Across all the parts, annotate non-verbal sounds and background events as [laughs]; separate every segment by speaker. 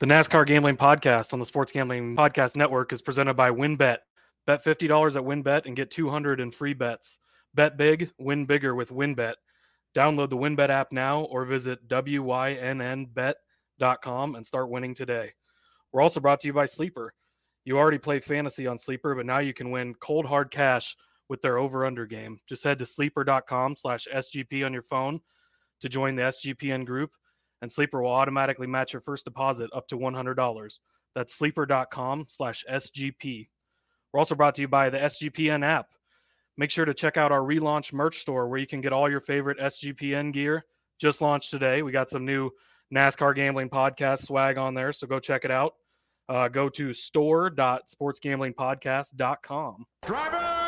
Speaker 1: The NASCAR Gambling Podcast on the Sports Gambling Podcast Network is presented by WynnBET. Bet $50 at WynnBET and get 200 in free bets. Bet big, win bigger with WynnBET. Download the WynnBET app now or visit wynnbet.com and start winning today. We're also brought to you by Sleeper. You already play fantasy on Sleeper, but now you can win cold hard cash with their over-under game. Just head to sleeper.com slash SGP on your phone to join the SGPN group and Sleeper will automatically match your first deposit up to $100. That's sleeper.com slash SGP. We're also brought to you by the SGPN app. Make sure to check out our relaunched merch store where you can get all your favorite SGPN gear. Just launched today. We got some new NASCAR gambling podcast swag on there, so go check it out. Uh, go to store.sportsgamblingpodcast.com.
Speaker 2: Driver,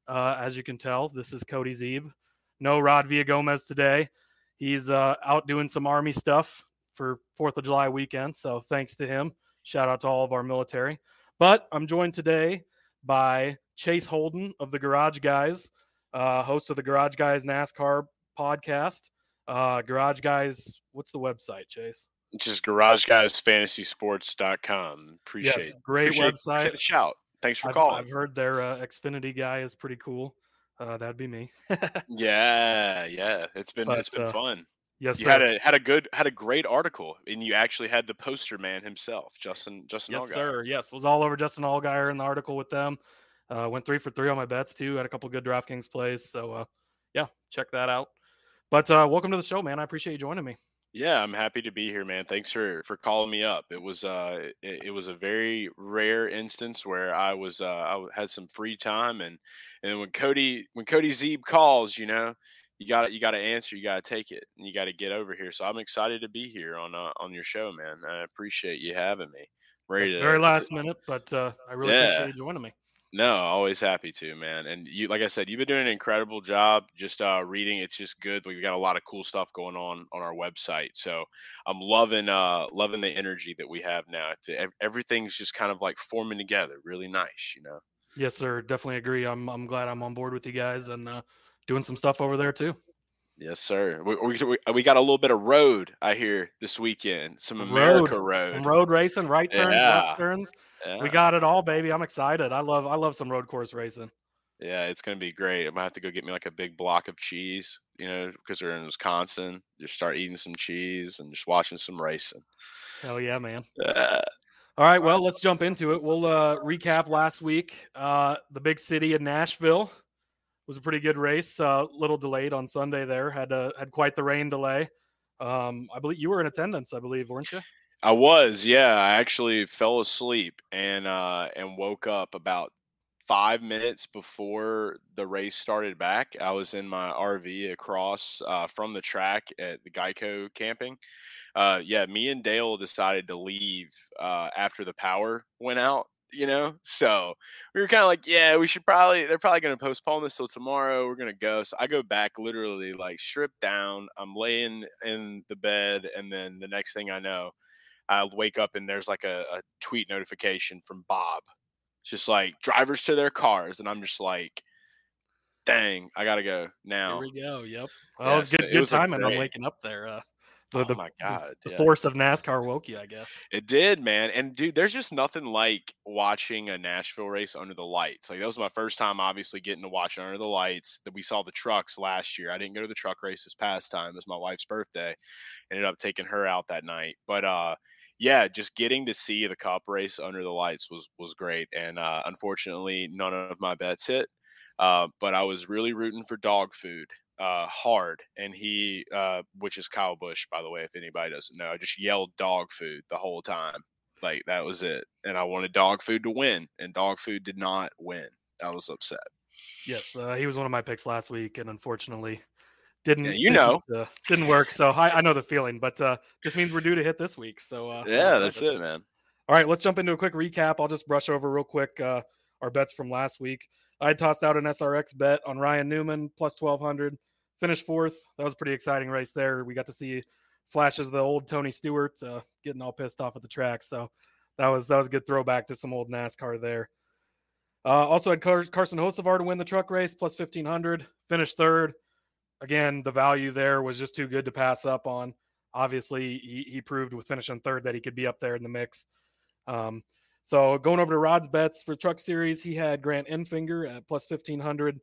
Speaker 1: Uh, as you can tell, this is Cody Zeeb. No Rod Villagomez today. He's uh, out doing some Army stuff for Fourth of July weekend. So thanks to him. Shout out to all of our military. But I'm joined today by Chase Holden of the Garage Guys, uh, host of the Garage Guys NASCAR podcast. Uh, Garage Guys, what's the website, Chase?
Speaker 3: just garageguysfantasysports.com. Appreciate
Speaker 1: Yes, great
Speaker 3: appreciate-
Speaker 1: website.
Speaker 3: shout. Thanks for
Speaker 1: I've,
Speaker 3: calling.
Speaker 1: I've heard their uh, Xfinity guy is pretty cool. Uh, that'd be me. [laughs]
Speaker 3: yeah, yeah. It's been it's
Speaker 1: But,
Speaker 3: been
Speaker 1: uh,
Speaker 3: fun.
Speaker 1: yes,
Speaker 3: You
Speaker 1: sir.
Speaker 3: had a had a good had a great article, and you actually had the poster man himself, Justin Justin
Speaker 1: Yes,
Speaker 3: Allgaier.
Speaker 1: sir. Yes, was all over Justin Allgaier in the article with them. Uh, went three for three on my bets too. Had a couple good DraftKings plays. So uh, yeah, check that out. But uh, welcome to the show, man. I appreciate you joining me.
Speaker 3: Yeah, I'm happy to be here, man. Thanks for for calling me up. It was uh it, it was a very rare instance where I was uh I had some free time and and when Cody when Cody Zeeb calls, you know, you got you got to answer, you got to take it, and you got to get over here. So I'm excited to be here on uh, on your show, man. I appreciate you having me. Ready
Speaker 1: It's
Speaker 3: to
Speaker 1: very last minute, but uh, I really
Speaker 3: Yeah.
Speaker 1: appreciate you joining me.
Speaker 3: No, always happy to, man. And you, like I said, you've been doing an incredible job. Just uh, reading, it's just good. We've got a lot of cool stuff going on on our website. So I'm loving, uh, loving the energy that we have now. Everything's just kind of like forming together, really nice, you know.
Speaker 1: Yes, sir. Definitely agree. I'm I'm glad I'm on board with you guys and uh, doing some stuff over there too.
Speaker 3: Yes, sir. We, we, we- we got a little bit of road, I hear, this weekend. Some America road.
Speaker 1: Some road racing, right turns,
Speaker 3: Yeah.
Speaker 1: left turns. We got it all, baby. I'm excited. I love I love some road course racing.
Speaker 3: Yeah, it's gonna be great. I'm gonna have to go get me like a big block of cheese, you know, because we're in Wisconsin. Just start eating some cheese and just watching some racing.
Speaker 1: Hell yeah, man.
Speaker 3: Uh,
Speaker 1: All right, well, let's jump into it. We'll uh, recap last week. Uh, the big city of Nashville was a pretty good race. A uh, little delayed on Sunday there. Had uh, had quite the rain delay. Um, I believe you were in attendance. I believe, weren't you?
Speaker 3: I was, yeah. I actually fell asleep and uh, and woke up about five minutes before the race started back. I was in my RV across uh, from the track at the Geico camping. Uh, yeah, me and Dale decided to leave uh, after the power went out. You know, so we were kind of like, yeah, we should probably. They're probably going to postpone this till tomorrow. We're going to go. So I go back, literally like stripped down. I'm laying in the bed, and then the next thing I know, I wake up and there's like a, a tweet notification from Bob, just like drivers to their cars, and I'm just like, dang, I gotta go now.
Speaker 1: Here we go. Yep. Well,
Speaker 3: Yeah,
Speaker 1: was
Speaker 3: so
Speaker 1: good, good timing on waking up there. Uh, the,
Speaker 3: oh
Speaker 1: the,
Speaker 3: my god,
Speaker 1: the
Speaker 3: yeah.
Speaker 1: force of NASCAR woke you, I guess.
Speaker 3: It did, man. And dude, there's just nothing like watching a Nashville race under the lights. Like that was my first time obviously getting to watch it under the lights. That we saw the trucks last year. I didn't go to the truck race this past time. It was my wife's birthday. Ended up taking her out that night. But uh yeah, just getting to see the cup race under the lights was was great. And uh unfortunately none of my bets hit. Uh, but I was really rooting for dog food uh, hard, and he, uh, which is Kyle Busch, by the way, if anybody doesn't know, I just yelled dog food the whole time. Like that was it, and I wanted dog food to win, and dog food did not win. I was upset.
Speaker 1: Yes, uh, he was one of my picks last week, and unfortunately, didn't.
Speaker 3: you
Speaker 1: didn't,
Speaker 3: know.
Speaker 1: uh, didn't work. So I, I know the feeling, but uh, just means we're due to hit this week. So uh,
Speaker 3: Yeah, that's it, man.
Speaker 1: All right, let's jump into a quick recap. I'll just brush over real quick uh, our bets from last week. I tossed out an SRX bet on Ryan Newman plus 1200, finished fourth. That was a pretty exciting race there. We got to see flashes of the old Tony Stewart uh, getting all pissed off at the track. So that was that was a good throwback to some old NASCAR there. Uh, also had Car- Carson Hocevar to win the truck race plus 1500, finished third. Again, the value there was just too good to pass up on. Obviously, he, he proved with finishing third that he could be up there in the mix. Um, so going over to Rod's bets for Truck Series, he had Grant Enfinger at plus 1500.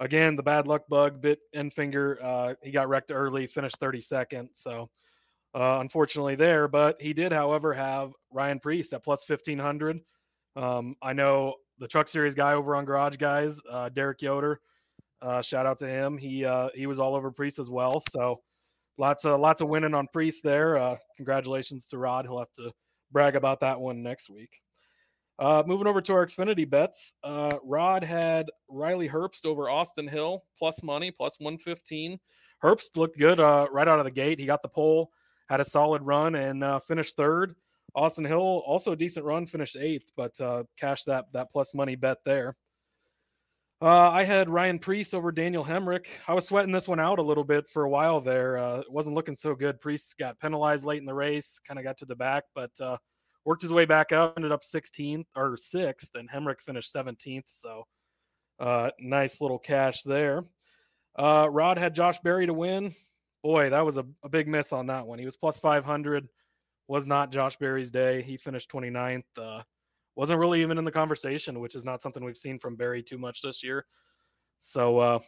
Speaker 1: Again, the bad luck bug bit Enfinger. Uh, he got wrecked early, finished 32nd. So uh, unfortunately there, but he did, however, have Ryan Preece at plus 1500. Um, I know the Truck Series guy over on Garage Guys, uh, Derek Yoder. Uh, shout out to him. He uh, he was all over Preece as well. So lots of lots of winning on Preece there. Uh, congratulations to Rod. He'll have to brag about that one next week. Uh, moving over to our Xfinity bets, uh, Rod had Riley Herbst over Austin Hill plus money plus 115. Herbst looked good uh, right out of the gate. He got the pole, had a solid run, and uh, finished third. Austin Hill also a decent run, finished eighth, but uh, cashed that that plus money bet there. Uh, I had Ryan Preece over Daniel Hemric. I was sweating this one out a little bit for a while there. It wasn't looking so good. Preece got penalized late in the race, kind of got to the back, but worked his way back up, ended up 16th or 6th, and Hemric finished 17th. So uh, nice little cash there. Uh, Rod had Josh Berry to win. Boy, that was a, a big miss on that one. He was plus 500. Was not Josh Berry's day. He finished 29th. Uh, wasn't really even in the conversation, which is not something we've seen from Berry too much this year. So, uh,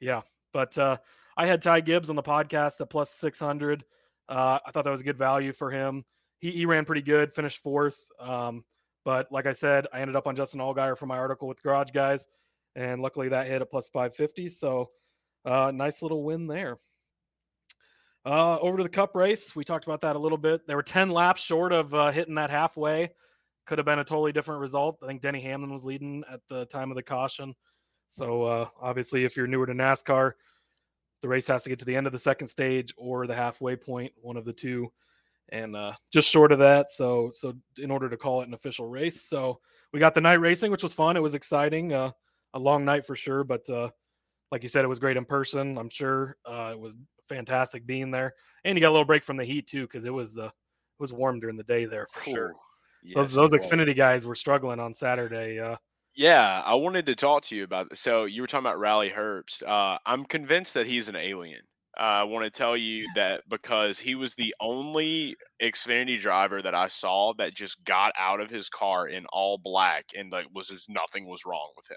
Speaker 1: yeah, but uh, I had Ty Gibbs on the podcast at plus 600. Uh, I thought that was a good value for him. He, he ran pretty good, finished fourth. Um, but like I said, I ended up on Justin Allgaier for my article with Garage Guys, and luckily that hit a plus 550. So, uh, nice little win there. Uh, over to the cup race. We talked about that a little bit. There were 10 laps short of uh, hitting that halfway. Could have been a totally different result. I think Denny Hamlin was leading at the time of the caution. So uh, obviously, if you're newer to NASCAR, the race has to get to the end of the second stage or the halfway point, one of the two, and uh, just short of that. So, so in order to call it an official race, so we got the night racing, which was fun. It was exciting. Uh, a long night for sure, but uh, like you said, it was great in person. I'm sure uh, it was fantastic being there, and you got a little break from the heat too because it was uh, it was warm during the day there for sure. those
Speaker 3: Yes,
Speaker 1: those
Speaker 3: was.
Speaker 1: Xfinity guys were struggling on Saturday. Uh,
Speaker 3: Yeah, I wanted to talk to you about. So you were talking about Riley Herbst. Uh, I'm convinced that he's an alien. Uh, I want to tell you that because he was the only Xfinity driver that I saw that just got out of his car in all black and like was just nothing was wrong with him.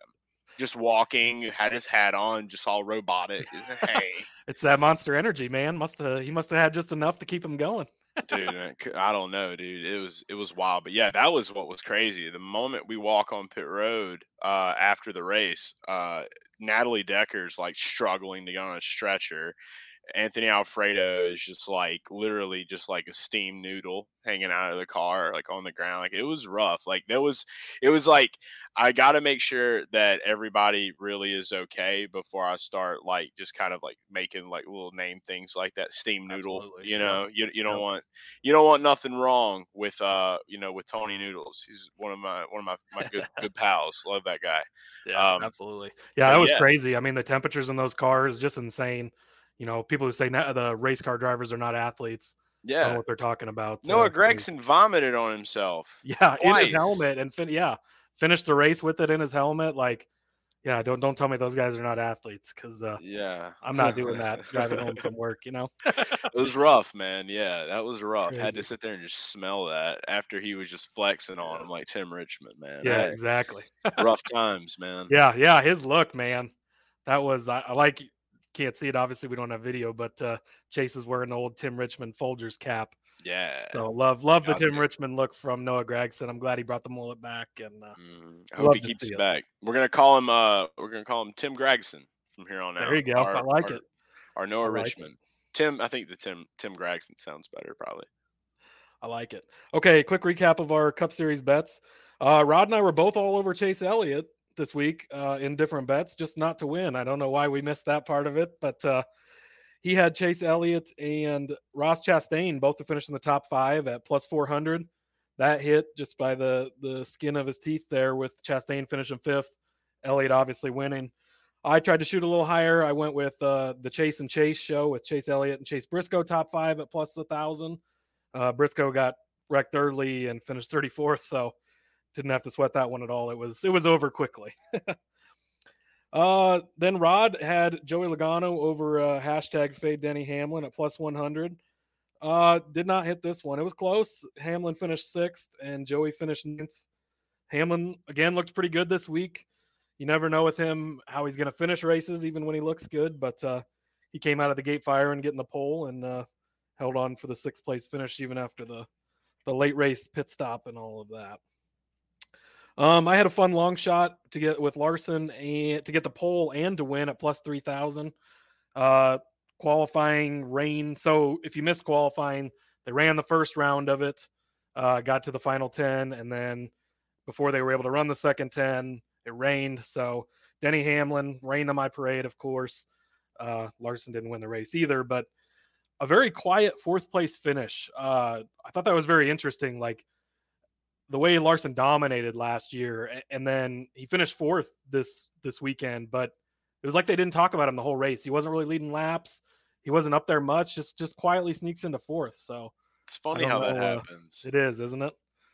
Speaker 3: Just walking, had his hat on, just all robotic. hey, [laughs]
Speaker 1: it's that monster energy, man. Must have he must have had just enough to keep him going.
Speaker 3: dude, [laughs] I don't know, dude. It was it was wild, but yeah, that was what was crazy. The moment we walk on pit road uh, after the race, uh, Natalie Decker's like struggling to get on a stretcher. Anthony Alfredo is just like literally just like a steam noodle hanging out of the car, like on the ground. Like it was rough. Like there was, it was like I got to make sure that everybody really is okay before I start like just kind of like making like little name things like that steam noodle.
Speaker 1: Absolutely,
Speaker 3: You
Speaker 1: yeah.
Speaker 3: know, you you don't
Speaker 1: Yep.
Speaker 3: want you don't want nothing wrong with uh you know with Tony Noodles. He's one of my one of my my good [laughs] good pals. Love that guy.
Speaker 1: Yeah,
Speaker 3: Um,
Speaker 1: absolutely. Yeah, that was
Speaker 3: yeah.
Speaker 1: crazy. I mean, the temperatures in those cars just insane. You know, people who say the race car drivers are not athletes don't know
Speaker 3: Yeah.
Speaker 1: what they're talking about.
Speaker 3: Noah
Speaker 1: uh,
Speaker 3: Gragson vomited on himself.
Speaker 1: Yeah, in his helmet and fin- yeah, finished the race with it in his helmet. Like Yeah, don't don't tell me those guys are not athletes because uh,
Speaker 3: Yeah.
Speaker 1: I'm not doing [laughs] that driving home from work. You know. [laughs]
Speaker 3: it was rough, man. Yeah, that was rough. Had to sit there and just smell that after he was just flexing on him like Tim Richmond, man.
Speaker 1: Yeah,
Speaker 3: That-
Speaker 1: exactly. [laughs]
Speaker 3: rough times, man.
Speaker 1: Yeah, yeah, his look, man. That was I, I like can't see it obviously we don't have video, but uh Chase is wearing the old Tim Richmond Folgers cap.
Speaker 3: Yeah.
Speaker 1: So love love the Tim
Speaker 3: it.
Speaker 1: Richmond look from Noah Gragson. I'm glad he brought the mullet back and uh,
Speaker 3: Mm, I hope he keeps it
Speaker 1: it.
Speaker 3: back. We're gonna call him. Uh, we're gonna call him Tim Gragson from here on out.
Speaker 1: there you go. I like
Speaker 3: our-
Speaker 1: it.
Speaker 3: Our Noah
Speaker 1: like it.
Speaker 3: Richmond. Tim, I think the Tim Tim Gragson sounds better, probably.
Speaker 1: I like it. Okay, quick recap of our Cup Series bets. Uh, Rod and I were both all over Chase Elliott this week uh, in different bets, just not to win. I don't know why we missed that part of it, but uh, he had Chase Elliott and Ross Chastain both to finish in the top five at plus 400. That hit just by the the skin of his teeth there with Chastain finishing fifth, Elliott obviously winning. I tried to shoot a little higher. I went with uh, the Chase and Chase show with Chase Elliott and Chase Briscoe top five at plus a thousand. Uh, Briscoe got wrecked early and finished 34th, so didn't have to sweat that one at all. It was it was over quickly. [laughs] uh, then Rod had Joey Logano over uh, hashtag fade Denny Hamlin at plus 100. Uh, did not hit this one. It was close. Hamlin finished sixth and Joey finished ninth. Hamlin again looked pretty good this week. You never know with him how he's going to finish races, even when he looks good. But uh, he came out of the gate fire and getting the pole and uh, held on for the sixth place finish even after the the late race pit stop and all of that. Um, I had a fun long shot to get with Larson and to get the pole and to win at plus three thousand. Uh, qualifying rain. So if you miss qualifying, they ran the first round of it, uh, got to the final ten, and then before they were able to run the second ten, it rained. So Denny Hamlin rained on my parade, of course. Uh, Larson didn't win the race either, but a very quiet fourth place finish. Uh, I thought that was very interesting. Like the way Larson dominated last year, and then he finished fourth this this weekend. But it was like they didn't talk about him the whole race. He wasn't really leading laps. He wasn't up there much. Just just quietly sneaks into fourth. So
Speaker 3: It's funny how that
Speaker 1: know, uh,
Speaker 3: happens.
Speaker 1: it is, isn't it?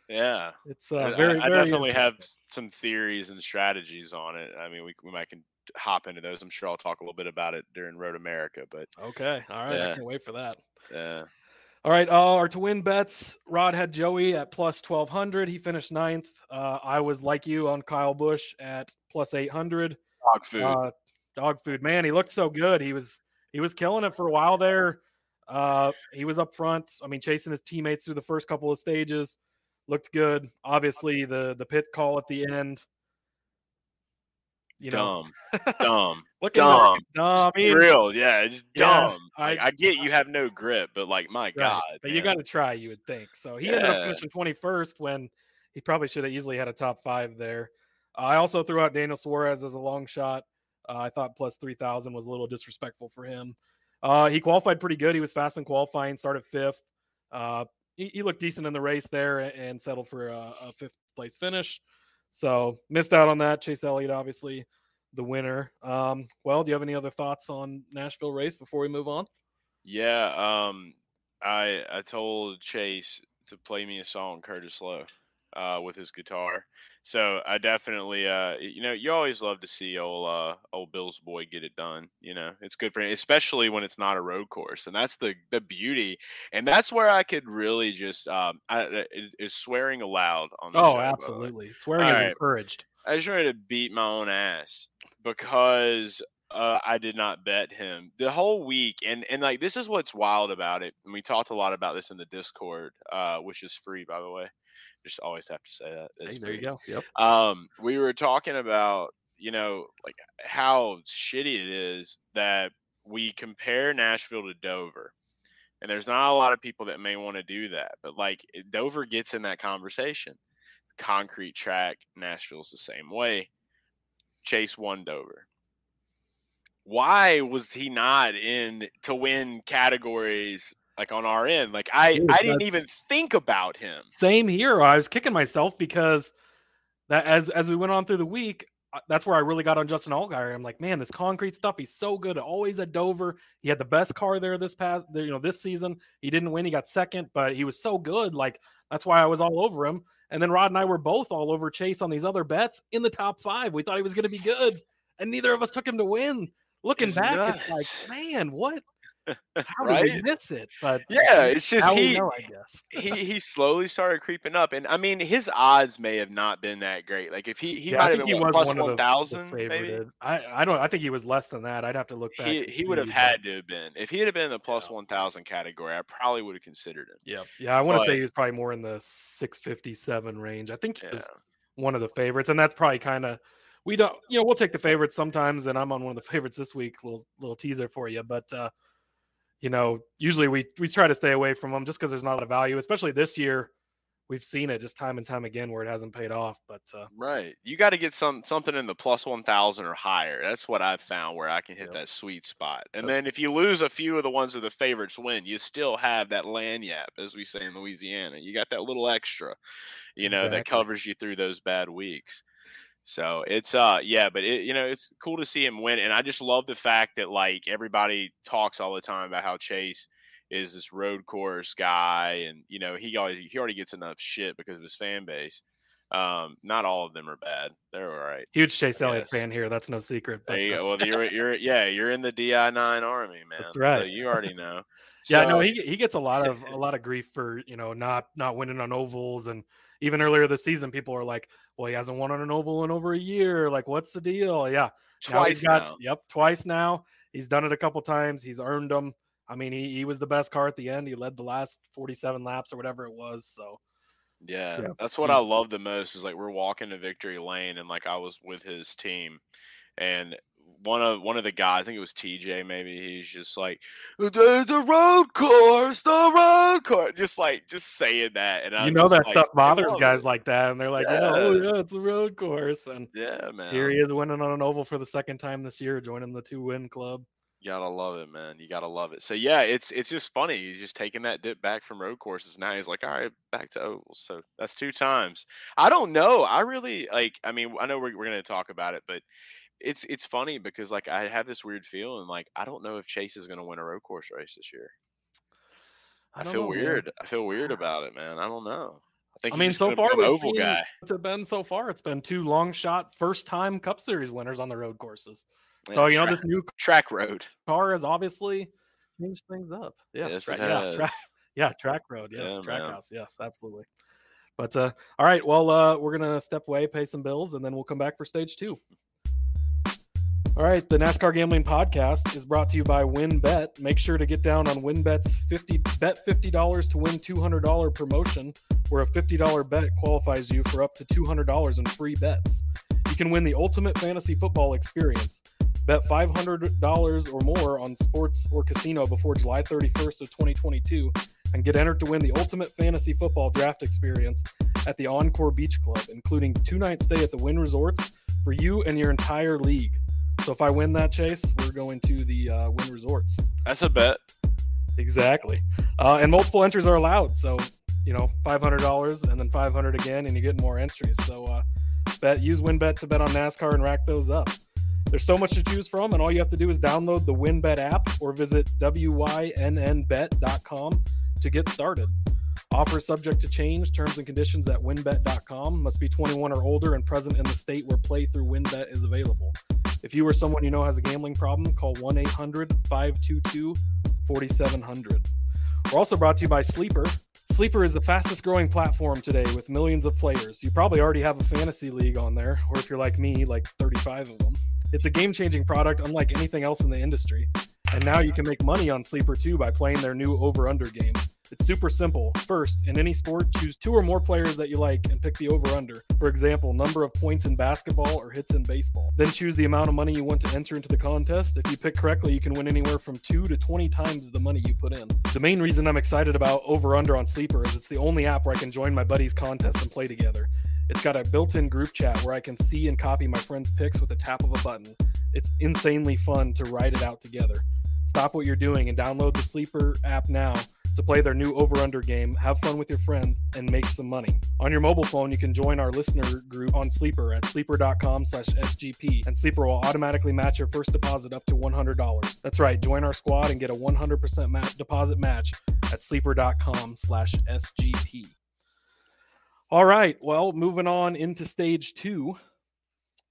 Speaker 3: Yeah.
Speaker 1: It's uh,
Speaker 3: I-
Speaker 1: very.
Speaker 3: I,
Speaker 1: very
Speaker 3: definitely have some theories and strategies on it. I mean, we we might can hop into those. I'm sure I'll talk a little bit about it during Road America, but
Speaker 1: Okay. All right. I can't wait for that.
Speaker 3: yeah.
Speaker 1: All right, uh, our to win bets. Rod had Joey at plus twelve hundred. He finished ninth. Uh, I was like you on Kyle Busch at plus eight hundred.
Speaker 3: Dog food.
Speaker 1: Uh, dog food, man, he looked so good. He was he was killing it for a while there. Uh, he was up front. I mean, chasing his teammates through the first couple of stages. Looked good. Obviously, the the pit call at the end. You know,
Speaker 3: dumb. [laughs] dumb. Dumb.
Speaker 1: dumb. I
Speaker 3: Real. Yeah. It's
Speaker 1: Yeah,
Speaker 3: dumb. Like,
Speaker 1: I-
Speaker 3: I, get you have no grip, but like, my
Speaker 1: Right,
Speaker 3: God.
Speaker 1: But you got to try, you would think. So he ended up
Speaker 3: Yeah.
Speaker 1: finishing 21st when he probably should have easily had a top five there. Uh, I also threw out Daniel Suarez as a long shot. Uh, I thought plus 3,000 was a little disrespectful for him. Uh, he qualified pretty good. He was fast in qualifying, started fifth. Uh, he, he looked decent in the race there and settled for a, a fifth place finish. So missed out on that. Chase Elliott, obviously, the winner. Um, well, do you have any other thoughts on Nashville race before we move on?
Speaker 3: Yeah, um, I I told Chase to play me a song, Curtis Loew, uh, with his guitar. So I definitely, uh, you know, you always love to see old uh, old Bill's boy get it done. You know, it's good for him, especially when it's not a road course, and that's the the beauty. And that's where I could really just um, I, uh, is, swearing aloud on the show.
Speaker 1: Oh,
Speaker 3: by
Speaker 1: absolutely. Swearing
Speaker 3: All
Speaker 1: is
Speaker 3: right.
Speaker 1: encouraged.
Speaker 3: I just wanted to beat my own ass because uh, I did not bet him the whole week, and and like this is what's wild about it. And we talked a lot about this in the Discord, uh, which is free, by the way. Just always have to say that.
Speaker 1: Hey, there you go. Yep.
Speaker 3: Um, we were talking about you know like how shitty it is that we compare Nashville to Dover. And there's not a lot of people that may want to do that, but like Dover gets in that conversation concrete track. Nashville's the same way. Chase won Dover. Why was he not in to win categories like on our end? Like I,
Speaker 1: Dude,
Speaker 3: I didn't even think about him.
Speaker 1: Same here. I was kicking myself because that as as we went on through the week, uh, that's where I really got on Justin Allgaier. I'm like, man, this concrete stuff. He's so good. Always at Dover. He had the best car there this past, you know, this season. He didn't win. He got second, but he was so good. Like that's why I was all over him. And then Rod and I were both all over Chase on these other bets in the top five. We thought he was going to be good, and neither of us took him to win. Looking
Speaker 3: It's
Speaker 1: back,
Speaker 3: nuts.
Speaker 1: it's like, man, what? How did
Speaker 3: Right?
Speaker 1: we miss it? But
Speaker 3: Yeah, it's just he
Speaker 1: know, I guess.
Speaker 3: he he slowly started creeping up, and I mean his odds may have not been that great. Like if he he
Speaker 1: Yeah, I
Speaker 3: might have
Speaker 1: think
Speaker 3: been
Speaker 1: he was
Speaker 3: plus
Speaker 1: one the-
Speaker 3: thousand, maybe.
Speaker 1: I I don't. I think he was less than that. I'd have to look back.
Speaker 3: He he would have had to have been. If he had been in the plus
Speaker 1: Yeah.
Speaker 3: one thousand category, I probably would have considered him.
Speaker 1: Yeah, yeah. I want to say he was probably more in the 657 range. I think he
Speaker 3: Yeah.
Speaker 1: was one of the favorites, and that's probably kind of we don't. You know, we'll take the favorites sometimes, and I'm on one of the [laughs] favorites this week. Little little teaser for you, but uh, you know, usually we we try to stay away from them just because there's not a lot of value, especially this year. We've seen it just time and time again where it hasn't paid off. But uh,
Speaker 3: Right. You got to get some something in the plus 1000 or higher. That's what I've found where I can hit that sweet spot. And
Speaker 1: That's-
Speaker 3: then if you lose a few of the ones where the favorites win, you still have that lagniappe as we say in Louisiana. You got that little extra, you know, that covers you through those bad weeks. So it's uh yeah, but it you know, it's cool to see him win and I just love the fact that like everybody talks all the time about how Chase is this road course guy and you know, he always he already gets enough shit because of his fan base. Um, not all of them are bad. They're all right.
Speaker 1: huge Chase Elliott fan here. That's no secret. But
Speaker 3: There you
Speaker 1: uh,
Speaker 3: go. Well, you're you're yeah, you're in the DI nine army, [laughs] man.
Speaker 1: That's
Speaker 3: So
Speaker 1: right.
Speaker 3: you already know.
Speaker 1: Yeah, no,
Speaker 3: So-
Speaker 1: he he gets a lot of a lot of grief for you know not not winning on ovals, and even earlier this season, people are like, "Well, he hasn't won on an oval in over a year. Like, what's the deal?" Yeah, now
Speaker 3: twice
Speaker 1: he's got
Speaker 3: now.
Speaker 1: yep twice now. He's done it a couple times. He's earned them. I mean, he he was the best car at the end. He led the last forty seven laps or whatever it was. So
Speaker 3: Yeah,
Speaker 1: Yeah,
Speaker 3: that's what I love the most is like we're walking to victory lane and like I was with his team and one of one of the guys, I think it was TJ maybe, he's just like the, the road course, the road course just like just saying that and I
Speaker 1: you know that stuff bothers guys like that, and they're like, "Yeah, oh
Speaker 3: Yeah.
Speaker 1: it's a road course." And
Speaker 3: Yeah, man.
Speaker 1: here he is winning on an oval for the second time this year, joining the two win club.
Speaker 3: You gotta love it, man. You gotta love it. So yeah, it's it's just funny. He's just taking that dip back from road courses. Now he's like, all right, back to ovals. So that's two times. I don't know. I really like. I mean, I know we're we're gonna talk about it, but it's it's funny because like I have this weird feeling. Like I don't know if Chase is gonna win a road course race this year. I,
Speaker 1: don't
Speaker 3: feel
Speaker 1: know, man.
Speaker 3: weird. I feel weird [sighs] about it, man. I don't know. I think
Speaker 1: I mean, so far we've
Speaker 3: oval
Speaker 1: seen
Speaker 3: guy.
Speaker 1: what's it been so far? It's been two long shot first time Cup Series winners on the road courses.
Speaker 3: Yeah,
Speaker 1: So you know this new
Speaker 3: track road.
Speaker 1: car has obviously changed things up. Yeah,
Speaker 3: Yes,
Speaker 1: tra-
Speaker 3: it
Speaker 1: yeah, track, [laughs] yeah, track road. Yes,
Speaker 3: Yeah,
Speaker 1: track
Speaker 3: man.
Speaker 1: house. Yes, absolutely. But uh, all right, well, uh, we're gonna step away, pay some bills, and then we'll come back for stage two. All right, the NASCAR Gambling Podcast is brought to you by WynnBET. Make sure to get down on WynnBET's 50 bet $50 to win $200 promotion, where a $50 bet qualifies you for up to $200 in free bets. You can win the ultimate fantasy football experience. Bet $500 or more on sports or casino before July 31st of 2022 and get entered to win the ultimate fantasy football draft experience at the Encore Beach Club, including two-night stay at the Wynn Resorts for you and your entire league. So if I win that chase, we're going to the uh, Wynn Resorts.
Speaker 3: That's a bet.
Speaker 1: Exactly. Uh, and multiple entries are allowed. So, you know, $500 and then 500 again, and you get more entries. So, uh, bet use WynnBET to bet on NASCAR and rack those up. There's so much to choose from, and all you have to do is download the WynnBET app or visit wynnbet.com to get started. Offer subject to change. Terms and conditions at wynnbet.com. Must be 21 or older and present in the state where playthrough WynnBET is available. If you or someone you know has a gambling problem, call 1 800 522 4700. We're also brought to you by Sleeper. Sleeper is the fastest growing platform today with millions of players. You probably already have a fantasy league on there, or if you're like me, like 35 of them. It's a game changing product unlike anything else in the industry. And now you can make money on Sleeper too by playing their new over under game. It's super simple. First, in any sport, choose two or more players that you like and pick the over under. For example, number of points in basketball or hits in baseball. Then choose the amount of money you want to enter into the contest. If you pick correctly, you can win anywhere from 2 to 20 times the money you put in. The main reason I'm excited about over under on Sleeper is it's the only app where I can join my buddies' contests and play together. It's got a built in group chat where I can see and copy my friends' picks with a tap of a button. It's insanely fun to write it out together. Stop what you're doing and download the Sleeper app now to play their new over under game, have fun with your friends, and make some money. On your mobile phone, you can join our listener group on Sleeper at sleeper.com slash SGP, and Sleeper will automatically match your first deposit up to $100. That's right, join our squad and get a 100% match, deposit match at sleeper.com slash SGP. All right, well, moving on into stage two.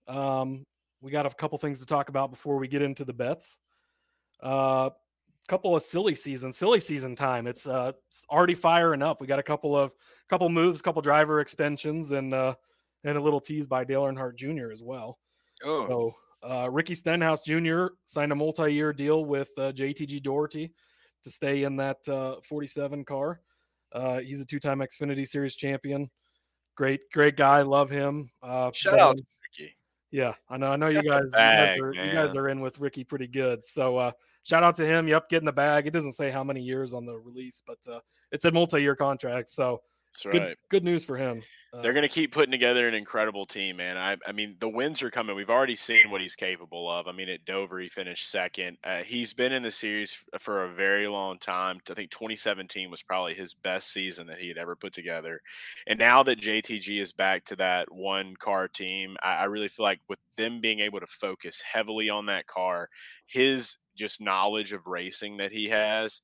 Speaker 1: Um, we got a couple things to talk about before we get into the bets. Uh, couple of silly season, silly season time. It's uh, already firing up. We got a couple of couple moves, couple driver extensions, and uh, and a little tease by Dale Earnhardt Jr. as well.
Speaker 3: Oh,
Speaker 1: So uh, Ricky Stenhouse Jr. signed a multi-year deal with uh, JTG Doherty to stay in that uh, 47 car. Uh, he's a two-time Xfinity Series champion. Great, great guy. Love him. Uh,
Speaker 3: shout out Ricky.
Speaker 1: yeah, I know. I know you
Speaker 3: Got the
Speaker 1: guys. you, guys are, you guys are in with Ricky pretty good. So uh, shout out to him. Yep, getting the bag. It doesn't say how many years on the release, but uh, it's a multi-year contract. So
Speaker 3: That's
Speaker 1: good,
Speaker 3: right.
Speaker 1: good news for him. Uh,
Speaker 3: They're going to keep putting together an incredible team, man. I, I mean, the wins are coming. We've already seen what he's capable of. I mean, at Dover, he finished second. Uh, he's been in the series for a very long time. I think 2017 was probably his best season that he had ever put together. And now that JTG is back to that one car team, I, I really feel like with them being able to focus heavily on that car, his just knowledge of racing that he has,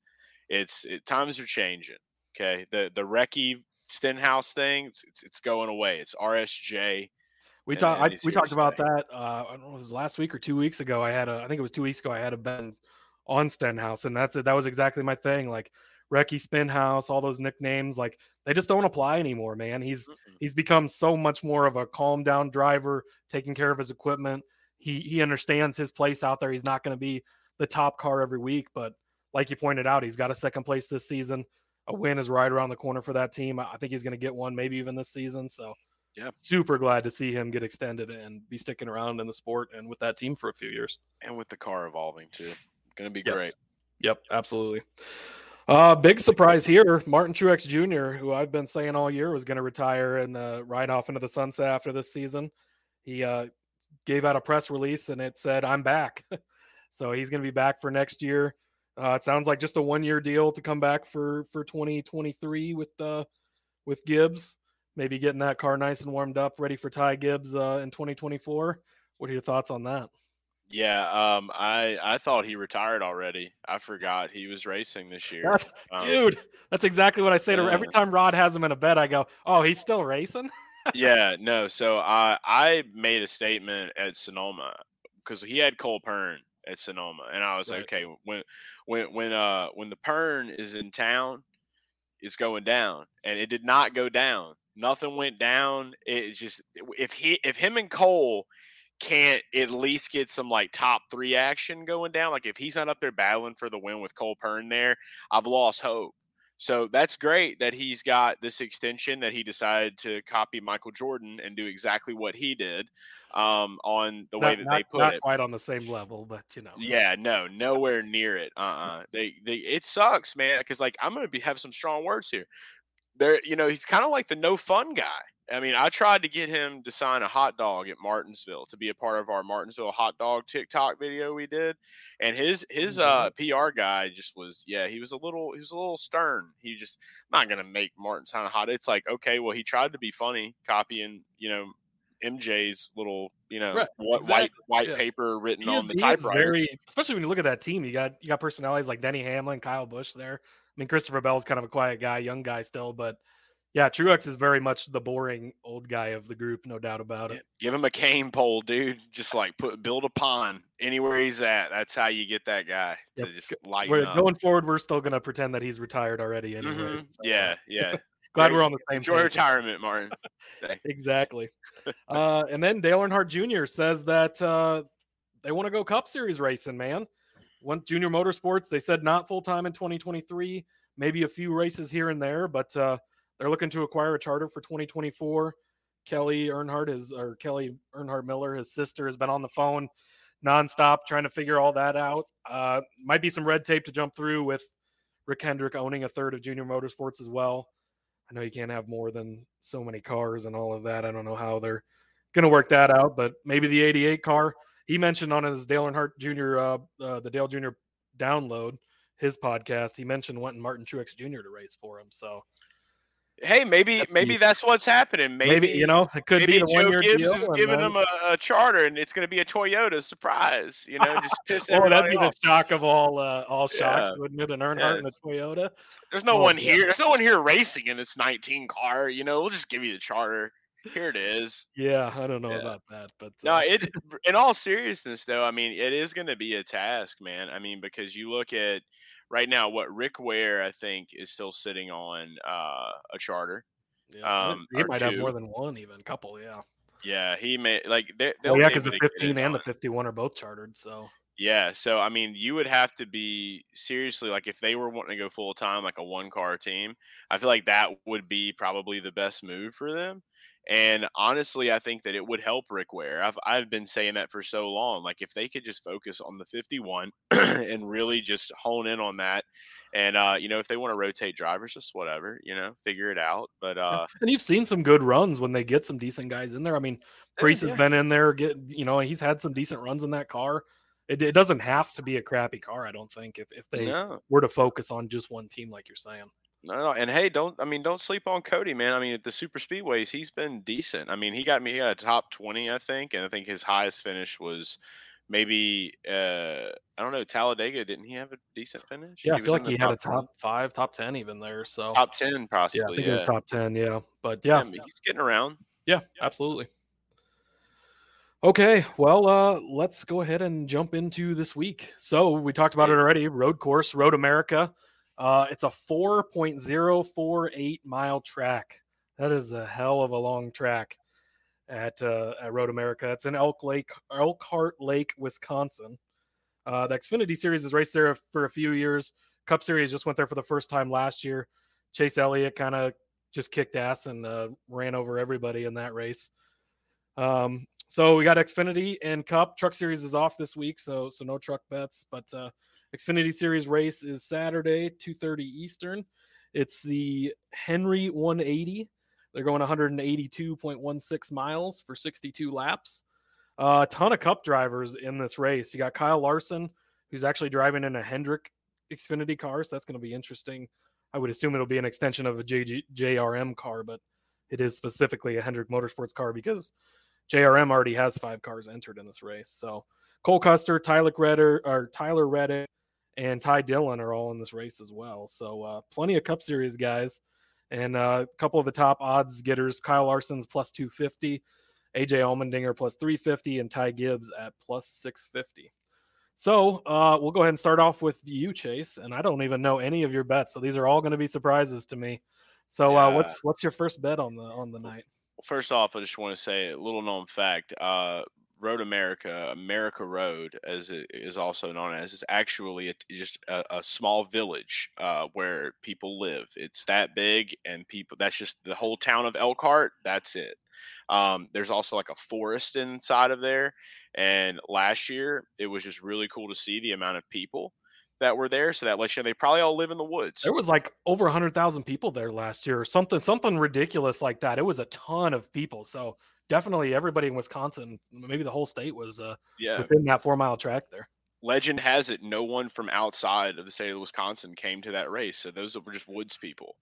Speaker 3: it's it, times are changing. Okay, the the Recce Stenhouse thing, it's, it's it's going away. It's RSJ.
Speaker 1: We talked.
Speaker 3: and
Speaker 1: I,
Speaker 3: he's
Speaker 1: we talked about
Speaker 3: stay.
Speaker 1: that. Uh, I don't know, it was last week or two weeks ago. I had a. I think it was two weeks ago. I had a Ben on Stenhouse, and that's it. That was exactly my thing. Like Wrecky Spinhouse, all those nicknames, like they just don't apply anymore, man. He's
Speaker 3: Mm-mm.
Speaker 1: he's become so much more of a calm down driver, taking care of his equipment. He he understands his place out there. He's not going to be the top car every week, but like you pointed out, he's got a second place this season. A win is right around the corner for that team. I think he's going to get one, maybe even this season. So
Speaker 3: Yeah.
Speaker 1: super glad to see him get extended and be sticking around in the sport and with that team for a few years.
Speaker 3: and with the car evolving too. Going to be
Speaker 1: Yes.
Speaker 3: great.
Speaker 1: Yep, absolutely. Uh, big surprise here. Martin Truex Jr., who I've been saying all year was going to retire and uh, ride off into the sunset after this season. He uh, gave out a press release and it said, I'm back. [laughs] so he's going to be back for next year. Uh, it sounds like just a one year deal to come back for, for 2023 with, uh, with Gibbs. Maybe getting that car nice and warmed up, ready for Ty Gibbs uh, in 2024. What are your thoughts on that?
Speaker 3: Yeah, um, I I thought he retired already. I forgot he was racing this year.
Speaker 1: That's,
Speaker 3: Um,
Speaker 1: dude, that's exactly what I say to every time Rod has him in a bet. I go, "Oh, he's still racing." [laughs]
Speaker 3: yeah, no. So I I made a statement at Sonoma because he had Cole Pearn at Sonoma, and I was like, okay, when when when uh when the Pearn is in town, it's going down, and it did not go down. Nothing went down. It just if he if him and Cole can't at least get some like top three action going down, like if he's not up there battling for the win with Cole Pearn there, I've lost hope. So that's great that he's got this extension that he decided to copy Michael Jordan and do exactly what he did um, on the way
Speaker 1: not
Speaker 3: that
Speaker 1: not-
Speaker 3: they put
Speaker 1: not
Speaker 3: it.
Speaker 1: quite on the same level, but you know.
Speaker 3: Yeah, no, nowhere near it. [laughs] Uh, uh they, they, it sucks, man. Because like I'm gonna be have some strong words here. There, you know, he's kind of like the no fun guy. I mean, I tried to get him to sign a hot dog at Martinsville to be a part of our Martinsville hot dog TikTok video we did, and his his uh PR guy just was yeah he was a little he was a little stern. He just not gonna make Martin sign a hot. It's like okay, well he tried to be funny, copying you know MJ's little you know
Speaker 1: Right,
Speaker 3: whi- white
Speaker 1: exactly,
Speaker 3: white
Speaker 1: yeah.
Speaker 3: paper written on the typewriter.
Speaker 1: very, especially when you look at that team. You got you got personalities like Denny Hamlin, Kyle Busch there. I mean, Christopher Bell's kind of a quiet guy, young guy still, but yeah, Truex is very much the boring old guy of the group, no doubt about it.
Speaker 3: Give him a cane pole, dude. Just like put build a pond anywhere he's at. That's how you get that guy to just
Speaker 1: We're
Speaker 3: up.
Speaker 1: going forward. We're still going to pretend that he's retired already. Anyway,
Speaker 3: Mhm.
Speaker 1: so,
Speaker 3: Yeah, yeah. [laughs]
Speaker 1: glad
Speaker 3: Great.
Speaker 1: we're on the same.
Speaker 3: Enjoy
Speaker 1: page.
Speaker 3: retirement, Martin. [laughs]
Speaker 1: exactly. [laughs] uh, and then Dale Earnhardt Jr. says that uh, they want to go Cup Series racing, man. One Junior Motorsports, they said not full time in 2023, maybe a few races here and there, but uh, they're looking to acquire a charter for 2024. Kelly Earnhardt is, or Kelly Earnhardt Miller, his sister, has been on the phone nonstop trying to figure all that out. Uh, might be some red tape to jump through with Rick Hendrick owning a third of Junior Motorsports as well. I know you can't have more than so many cars and all of that. I don't know how they're going to work that out, but maybe the 88 car. He mentioned on his Dale Earnhardt Jr. Uh, uh, the Dale Jr. download, his podcast, he mentioned wanting Martin Truex Jr. to race for him. So
Speaker 3: Hey, maybe maybe
Speaker 1: be-
Speaker 3: that's what's happening. Maybe,
Speaker 1: maybe, you know it could be the one
Speaker 3: Joe
Speaker 1: year
Speaker 3: Gibbs
Speaker 1: deal.
Speaker 3: is giving him a, a charter, and it's going to be a Toyota surprise. You know, just piss
Speaker 1: Oh, that'd be the shock of all uh, all shocks,
Speaker 3: Yeah.
Speaker 1: wouldn't it? An Earnhardt and a Toyota.
Speaker 3: There's no
Speaker 1: Oh,
Speaker 3: one
Speaker 1: yeah.
Speaker 3: here. There's no one here racing in this 19 car. You know, we'll just give you the charter. here it is.
Speaker 1: Yeah, I don't know
Speaker 3: Yeah.
Speaker 1: about that, but
Speaker 3: No,
Speaker 1: uh,
Speaker 3: it. [laughs] In all seriousness, though, I mean, it is going to be a task, man. I mean, because you look at right now what Rick Ware, I think, is still sitting on uh, a charter.
Speaker 1: yeah,
Speaker 3: um,
Speaker 1: he might have more than one, even couple. Yeah,
Speaker 3: Yeah, he may like they. they'll
Speaker 1: yeah, because the
Speaker 3: able to get it
Speaker 1: 15 and the 51 are both chartered. So
Speaker 3: Yeah, so I mean, you would have to be seriously like if they were wanting to go full time, like a one car team. I feel like that would be probably the best move for them. And honestly, I think that it would help Rick Ware. I've I've been saying that for so long. Like if they could just focus on the 51 [clears throat] and really just hone in on that, and uh, you know, if they want to rotate drivers, just whatever, you know, figure it out. But uh,
Speaker 1: and you've seen some good runs when they get some decent guys in there. I mean, Preece has been in there, get you know, he's had some decent runs in that car. It, it doesn't have to be a crappy car, I don't think. If if they
Speaker 3: no,
Speaker 1: were to focus on just one team, like you're saying.
Speaker 3: No, no, and hey, don't I mean don't sleep on Cody, man. I mean at the super speedways, he's been decent. I mean he got me he got a top twenty, I think, and I think his highest finish was maybe uh I don't know Talladega. Didn't he have a decent finish?
Speaker 1: Yeah, I
Speaker 3: was
Speaker 1: feel like he had a
Speaker 3: 10,
Speaker 1: top five, top ten even there. So
Speaker 3: top ten, possibly. yeah.
Speaker 1: I think
Speaker 3: Yeah,
Speaker 1: it was top ten. Yeah, but
Speaker 3: Yeah,
Speaker 1: yeah,
Speaker 3: I mean, he's getting around.
Speaker 1: Yeah, absolutely. Okay, well, uh, let's go ahead and jump into this week. So we talked about it already. Road course, Road America. Uh, it's a 4.048 mile track. That is a hell of a long track at uh, at Road America. It's in Elk Lake, Elkhart Lake, Wisconsin. Uh, the Xfinity Series has raced there for a few years. Cup Series just went there for the first time last year. Chase Elliott kind of just kicked ass and uh, ran over everybody in that race. Um, so we got Xfinity and Cup. Truck Series is off this week, so so no truck bets. But uh, Xfinity Series race is Saturday, two thirty Eastern. It's the Henry 180. They're going 182.16 miles for 62 laps. Uh, a ton of Cup drivers in this race. You got Kyle Larson, who's actually driving in a Hendrick Xfinity car, so that's going to be interesting. I would assume it'll be an extension of a JG, JRM car, but it is specifically a Hendrick Motorsports car because JRM already has five cars entered in this race. So Cole Custer, Tyler Redder, or Tyler Reddick, and Ty Dillon are all in this race as well. So uh, plenty of Cup Series guys, and uh, a couple of the top odds getters: Kyle Larson's plus two fifty, AJ Allmendinger plus three fifty, and Ty Gibbs at plus six fifty. So uh, we'll go ahead and start off with you, Chase. And I don't even know any of your bets, so these are all going to be surprises to me. So uh,
Speaker 3: Yeah.
Speaker 1: what's what's your first bet on the on the night?
Speaker 3: Well, first off, I just want to say a little known fact. Road America, America Road, as it is also known as, is actually a, just a, a small village uh, where people live. It's that big, and people. That's just the whole town of Elkhart. That's it. Um, there's also like a forest inside of there, and last year it was just really cool to see the amount of people that were there. So that lets you know they probably all live in the woods.
Speaker 1: There was like over hundred thousand people there last year, or something something ridiculous like that. It was a ton of people. So definitely everybody in Wisconsin, maybe the whole state was uh,
Speaker 3: Yeah,
Speaker 1: within that four mile track there.
Speaker 3: legend has it no one from outside of the state of Wisconsin came to that race. So those were just woods people.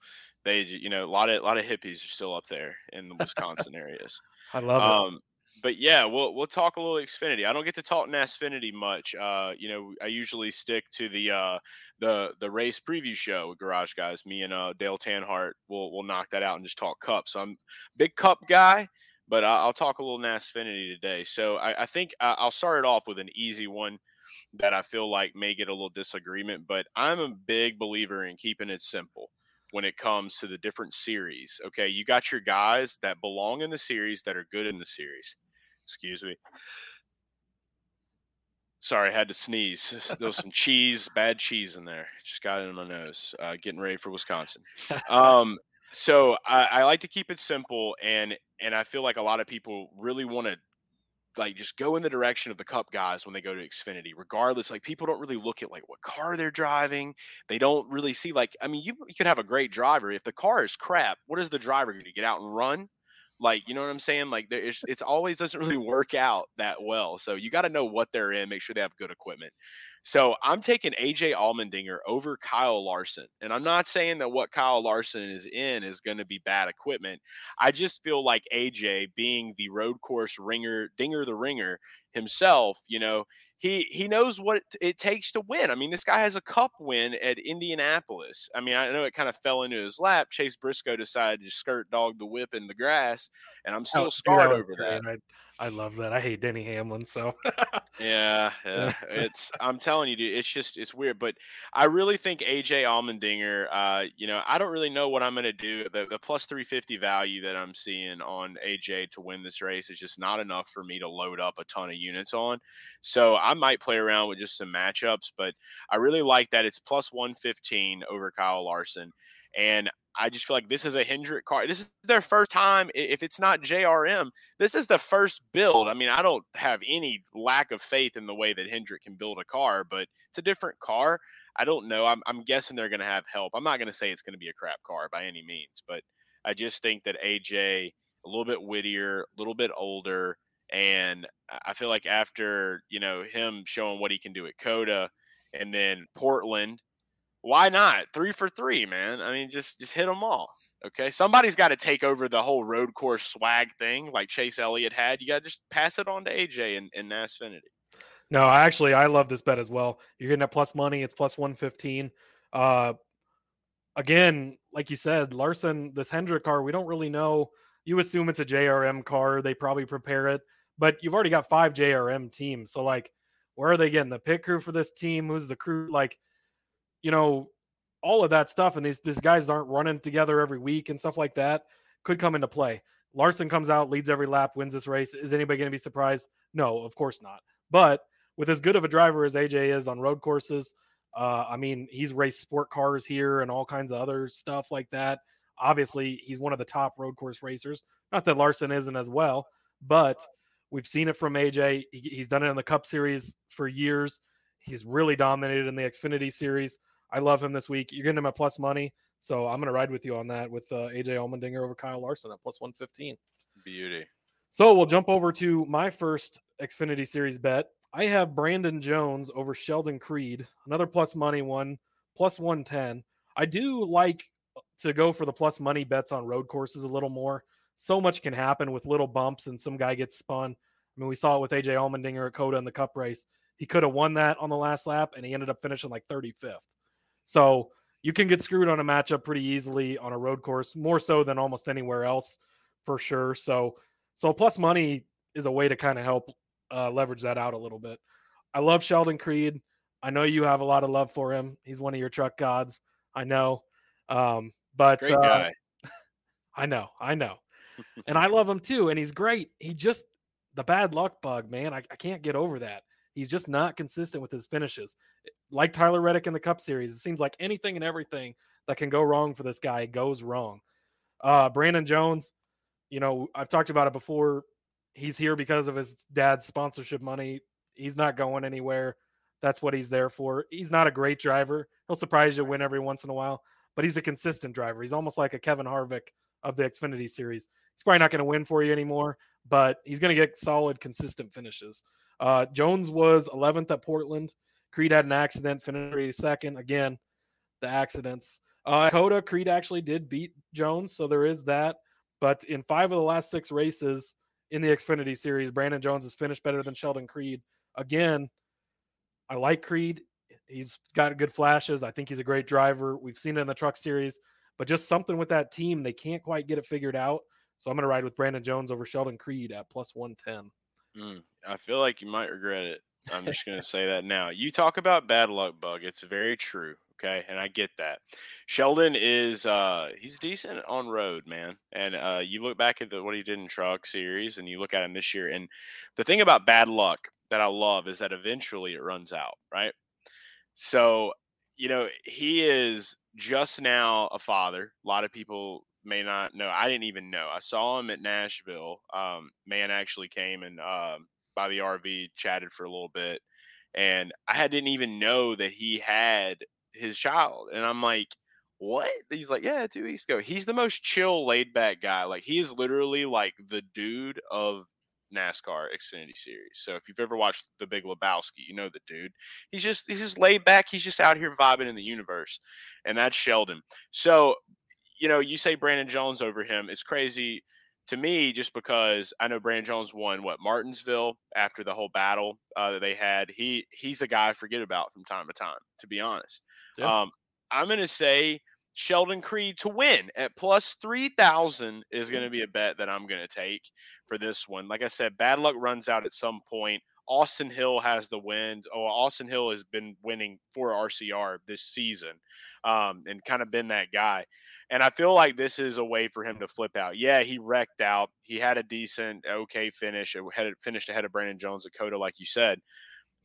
Speaker 3: They, you know, a lot of a lot of hippies are still up there in the Wisconsin areas. [laughs]
Speaker 1: I love it.
Speaker 3: Um, but yeah, we'll we'll talk a little Xfinity. I don't get to talk Nasfinity much. Uh, you know, I usually stick to the uh the the race preview show with Garage Guys. Me and uh Dale Tanhart will will knock that out and just talk Cup. So I'm big Cup guy, but I- I'll talk a little Nasfinity today. So I, I think I'll start it off with an easy one that I feel like may get a little disagreement, but I'm a big believer in keeping it simple when it comes to the different series. Okay, you got your guys that belong in the series that are good in the series. Excuse me. Sorry, I had to sneeze. [laughs] There was some cheese, bad cheese in there. Just got it in my nose. Uh, getting ready for Wisconsin. [laughs] Um, so I, I like to keep it simple, and and I feel like a lot of people really want to like just go in the direction of the cup guys when they go to Xfinity, regardless. Like people don't really look at like what car they're driving. They don't really see like I mean, you, you could have a great driver. If the car is crap, what is the driver going to get out and run? Like, you know what I'm saying? Like there is it's always doesn't really [laughs] work out that well. So you got to know what they're in, make sure they have good equipment. So I'm taking AJ Allmendinger over Kyle Larson. And I'm not saying that what Kyle Larson is in is going to be bad equipment. I just feel like AJ being the road course ringer, dinger the ringer himself, you know, he he knows what it, takes to win. I mean, this guy has a cup win at Indianapolis. I mean, I know it kind of fell into his lap. Chase Briscoe decided to skirt dog the whip in the grass, and I'm still oh, scarred over that.
Speaker 1: I, love that. I hate Denny Hamlin, so [laughs]
Speaker 3: yeah, yeah, it's. I'm telling you, dude, it's just it's weird. But I really think AJ Allmendinger. Uh, you know, I don't really know what I'm going to do. The, the plus 350 value that I'm seeing on AJ to win this race is just not enough for me to load up a ton of units on. So I might play around with just some matchups, but I really like that it's plus 115 over Kyle Larson. And I just feel like this is a Hendrick car. This is their first time. If it's not JRM, this is the first build. I mean, I don't have any lack of faith in the way that Hendrick can build a car, but it's a different car. I don't know. I'm, I'm guessing they're going to have help. I'm not going to say it's going to be a crap car by any means, but I just think that AJ, a little bit wittier, a little bit older, and I feel like after you know him showing what he can do at COTA, and then Portland why not? Three for three, man. I mean, just just hit them all. Okay, somebody's got to take over the whole road course swag thing, like Chase Elliott had. You got to just pass it on to AJ and, and Nasfinity.
Speaker 1: No, actually, I love this bet as well. You're getting a plus money. It's plus one fifteen. Uh, again, like you said, Larson, this Hendrick car, we don't really know. You assume it's a JRM car. They probably prepare it, but you've already got five JRM teams. So, like, where are they getting the pit crew for this team? Who's the crew? Like, you know, all of that stuff, and these these guys aren't running together every week and stuff like that could come into play. Larson comes out, leads every lap, wins this race. Is anybody going to be surprised? No, of course not. But with as good of a driver as AJ is on road courses, uh, I mean, he's raced sport cars here and all kinds of other stuff like that. Obviously, he's one of the top road course racers. Not that Larson isn't as well, but we've seen it from AJ. He, he's done it in the Cup Series for years. He's really dominated in the Xfinity Series. I love him this week. You're getting him at plus money, so I'm going to ride with you on that with uh, AJ Allmendinger over Kyle Larson at plus 115.
Speaker 3: Beauty.
Speaker 1: So we'll jump over to my first Xfinity Series bet. I have Brandon Jones over Sheldon Creed, another plus money one, plus 110. I do like to go for the plus money bets on road courses a little more. So much can happen with little bumps and some guy gets spun. I mean, we saw it with AJ Allmendinger at COTA in the Cup race. He could have won that on the last lap, and he ended up finishing like 35th. So you can get screwed on a matchup pretty easily on a road course, more so than almost anywhere else for sure. So, so plus money is a way to kind of help uh, leverage that out a little bit. I love Sheldon Creed. I know you have a lot of love for him. He's one of your truck gods. I know. Um, but
Speaker 3: great uh, guy.
Speaker 1: Uh, [laughs] I know, I know. [laughs] and I love him too. And he's great. He just the bad luck bug, man. I, I can't get over that. He's just not consistent with his finishes like Tyler Reddick in the Cup Series, it seems like anything and everything that can go wrong for this guy goes wrong. Uh, Brandon Jones, you know, I've talked about it before. He's here because of his dad's sponsorship money. He's not going anywhere. That's what he's there for. He's not a great driver. He'll surprise you, win every once in a while, but he's a consistent driver. He's almost like a Kevin Harvick of the Xfinity series. He's probably not going to win for you anymore, but he's going to get solid, consistent finishes. Uh, Jones was 11th at Portland. Creed had an accident, finished second. Again, the accidents. Uh, Creed actually did beat Jones, so there is that. But in five of the last six races in the Xfinity Series, Brandon Jones has finished better than Sheldon Creed. Again, I like Creed. He's got good flashes. I think he's a great driver. We've seen it in the Truck Series, but just something with that team, they can't quite get it figured out. So I'm going to ride with Brandon Jones over Sheldon Creed at plus 110.
Speaker 3: Mm, I feel like you might regret it. I'm just going to say that now. You talk about bad luck bug. It's very true. Okay. And I get that. Sheldon is, uh, he's decent on road, man. And, uh, you look back at the, what he did in truck series and you look at him this year. And the thing about bad luck that I love is that eventually it runs out. Right. So, you know, he is just now a father. A lot of people may not know. I didn't even know. I saw him at Nashville. Um, man actually came and, um, by the RV, chatted for a little bit, and I didn't even know that he had his child. And I'm like, what? He's like, yeah, two weeks ago. He's the most chill, laid back guy. Like he is literally like the dude of NASCAR Xfinity Series. So if you've ever watched The Big Lebowski, you know the dude. He's just he's just laid back. He's just out here vibing in the universe, and that's Sheldon. So you know, you say Brandon Jones over him. It's crazy to me, just because I know Brandon Jones won what Martinsville after the whole battle uh, that they had, he he's a guy I forget about from time to time. To be honest,
Speaker 1: Yeah.
Speaker 3: um, I'm going to say Sheldon Creed to win at plus three thousand is going to be a bet that I'm going to take for this one. Like I said, bad luck runs out at some point. Austin Hill has the win. Oh, Austin Hill has been winning for RCR this season, um, and kind of been that guy. And I feel like this is a way for him to flip out. Yeah, he wrecked out. He had a decent, okay finish. It had finished ahead of Brandon Jones Dakota, like you said.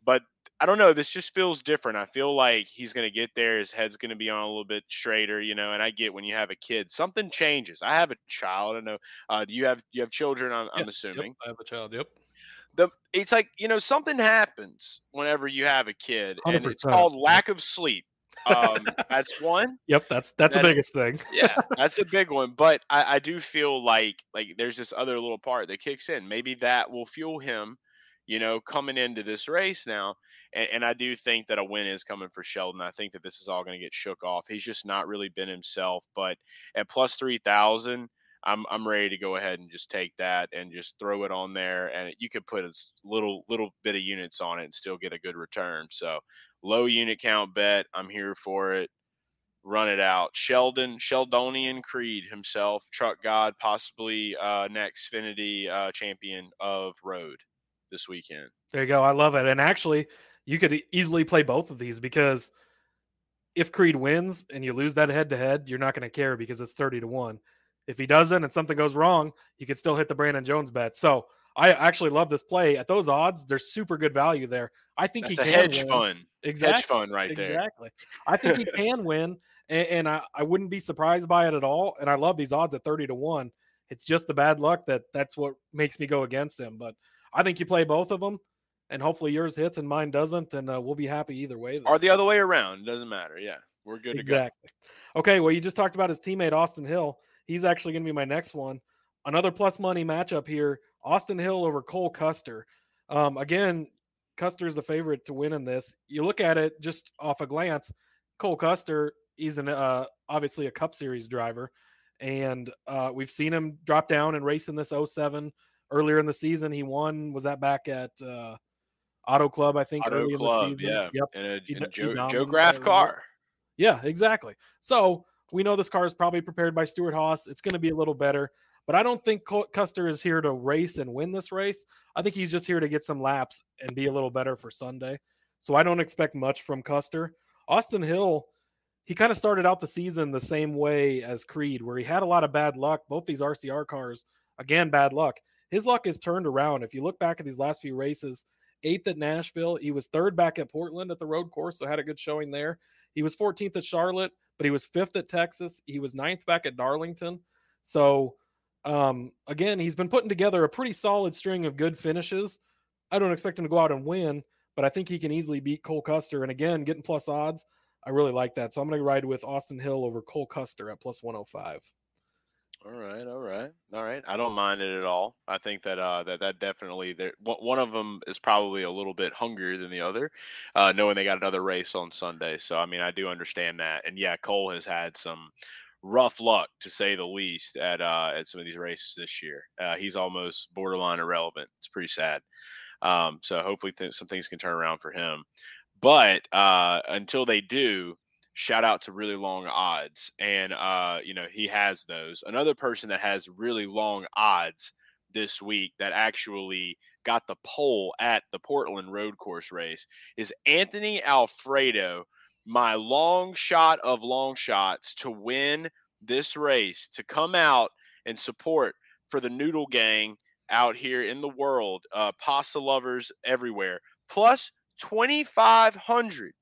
Speaker 3: But I don't know. This just feels different. I feel like he's going to get there. His head's going to be on a little bit straighter, you know. And I get when you have a kid, something changes. I have a child. I know. Uh, do you have you have children? I'm, I'm assuming
Speaker 1: Yep, I have a child. Yep.
Speaker 3: the it's like you know something happens whenever you have a kid, and it's called lack of sleep. Um, that's one. [laughs]
Speaker 1: Yep. That's that's the biggest thing. [laughs]
Speaker 3: Yeah, that's a big one. But I, I do feel like like there's this other little part that kicks in. Maybe that will fuel him, you know, coming into this race now. And, and I do think that a win is coming for Sheldon. I think that this is all going to get shook off. He's just not really been himself. But at plus three thousand. I'm I'm ready to go ahead and just take that and just throw it on there, and you could put a little little bit of units on it and still get a good return. So low unit count bet, I'm here for it. Run it out, Sheldon Sheldonian Creed himself, truck god, possibly uh, next Xfinity uh, champion of road this weekend.
Speaker 1: There you go. I love it. And actually, you could easily play both of these because if Creed wins and you lose that head to head, you're not going to care because it's 30 to 1. If he doesn't and something goes wrong, you could still hit the Brandon Jones bet. So I actually love this play. At those odds, there's super good value there. I think
Speaker 3: That's
Speaker 1: he
Speaker 3: a
Speaker 1: can
Speaker 3: hedge
Speaker 1: win.
Speaker 3: fund,
Speaker 1: Exactly.
Speaker 3: hedge fund right there.
Speaker 1: Exactly. I think he can win, and, and I, I wouldn't be surprised by it at all. And I love these odds at 30 to 1. It's just the bad luck that that's what makes me go against him. But I think you play both of them, and hopefully yours hits and mine doesn't, and uh, we'll be happy either way. then.
Speaker 3: Or the other way around, doesn't matter. Yeah, we're good to go.
Speaker 1: exactly. Okay, well, you just talked about his teammate, Austin Hill. He's actually going to be my next one. Another plus money matchup here Austin Hill over Cole Custer. Um, again, is the favorite to win in this. You look at it just off a glance, Cole Custer, he's an uh, obviously a Cup Series driver, and uh, we've seen him drop down and race in this 07 earlier in the season. He won. Was that back at uh, Auto Club? I think
Speaker 3: Auto
Speaker 1: early
Speaker 3: Club,
Speaker 1: in the season.
Speaker 3: yeah.
Speaker 1: Yep.
Speaker 3: And a,
Speaker 1: He
Speaker 3: and
Speaker 1: d-
Speaker 3: Joe, Joe
Speaker 1: dominated
Speaker 3: Graf car.
Speaker 1: Yeah, exactly. So we know this car is probably prepared by Stewart-Haas. It's going to be a little better, but I don't think Custer is here to race and win this race. I think he's just here to get some laps and be a little better for Sunday. So I don't expect much from Custer. Austin Hill, he kind of started out the season the same way as Creed, where he had a lot of bad luck. Both these RCR cars, again, bad luck. His luck is turned around. If you look back at these last few races, eighth at Nashville, he was third back at Portland at the road course, so had a good showing there. He was 14th at Charlotte, but he was fifth at Texas. He was ninth back at Darlington. So, um, again, he's been putting together a pretty solid string of good finishes. I don't expect him to go out and win, but I think he can easily beat Cole Custer. And again, getting plus odds, I really like that. So I'm going to ride with Austin Hill over Cole Custer at plus 105.
Speaker 3: All right, all right, all right. I don't mind it at all. I think that uh, that that definitely there. One of them is probably a little bit hungrier than the other, uh, knowing they got another race on Sunday. So I mean, I do understand that. And yeah, Cole has had some rough luck to say the least at uh, at some of these races this year. Uh, he's almost borderline irrelevant. It's pretty sad. Um, so hopefully th- some things can turn around for him. But uh, until they do, shout out to really long odds and uh you know he has those another person that has really long odds this week that actually got the pole at the portland road course race is anthony alfredo my long shot of long shots to win this race to come out and support for the noodle gang out here in the world uh pasta lovers everywhere plus 2500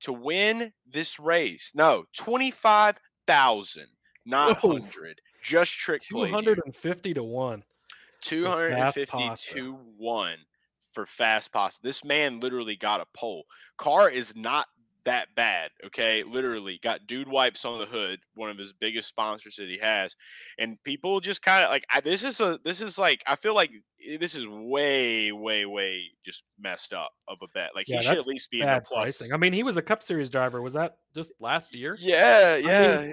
Speaker 3: to win this race. No, 25,000, not
Speaker 1: Whoa.
Speaker 3: 100. Just trick play.
Speaker 1: 250 to 1.
Speaker 3: 250 to 1 for fast pasta. This man literally got a pole. Car is not that bad, okay? Literally got dude wipes on the hood, one of his biggest sponsors that he has. And people just kind of like I, this is a this is like I feel like this is way way way just messed up of a bet. Like
Speaker 1: Yeah,
Speaker 3: he should at least be in the plus.
Speaker 1: pricing. I mean, he was a Cup Series driver. Was that just last year?
Speaker 3: Yeah,
Speaker 1: mean-
Speaker 3: yeah,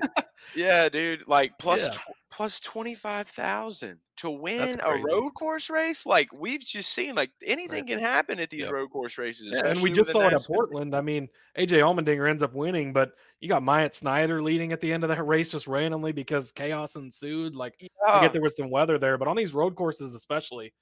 Speaker 3: yeah, dude. Like [laughs] plus
Speaker 1: Yeah.
Speaker 3: tw- plus 25,000 to win a road course race. Like we've just seen, like anything can happen at these
Speaker 1: Yep.
Speaker 3: road course races.
Speaker 1: Yeah, and we just saw it at. Portland. I mean, AJ Allmendinger ends up winning, but you got Myatt Snider leading at the end of that race just randomly because chaos ensued. Like, I get there was some weather there, but on these road courses, especially,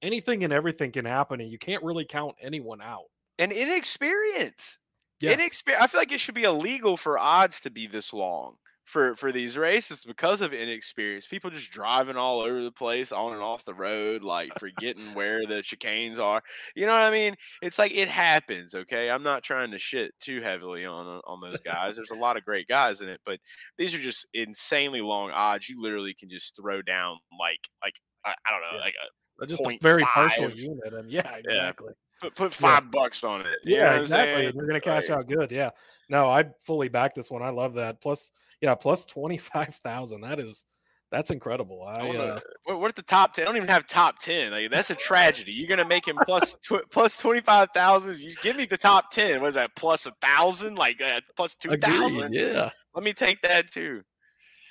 Speaker 1: anything and everything can happen, and you can't really count anyone out.
Speaker 3: and inexperience.
Speaker 1: Yes.
Speaker 3: Inexper- I feel like it should be illegal for odds to be this long for for these races because of inexperience. People just driving all over the place, on and off the road, like forgetting where the chicanes are. You know what I mean? It's like it happens. Okay, I'm not trying to shit too heavily on uh, on those guys. There's a lot of great guys in it, but these are just insanely long odds. You literally can just throw down like like I, I don't know,
Speaker 1: Yeah.
Speaker 3: like a,
Speaker 1: just a very partial unit. And yeah, exactly.
Speaker 3: Put put
Speaker 1: Yeah.
Speaker 3: five bucks on it.
Speaker 1: Yeah, exactly. You're gonna cash
Speaker 3: Like,
Speaker 1: out good. Yeah. No, I fully back this one. I love that. Plus, yeah, plus twenty five thousand. That is that's incredible. I,
Speaker 3: I
Speaker 1: uh,
Speaker 3: what, what at the top ten? I don't even have top ten. Like that's a tragedy. You're gonna make him plus tw- plus twenty five thousand. You give me the top ten. What is that? Plus a thousand? Like uh, plus two thousand?
Speaker 1: Yeah,
Speaker 3: Let me take that too.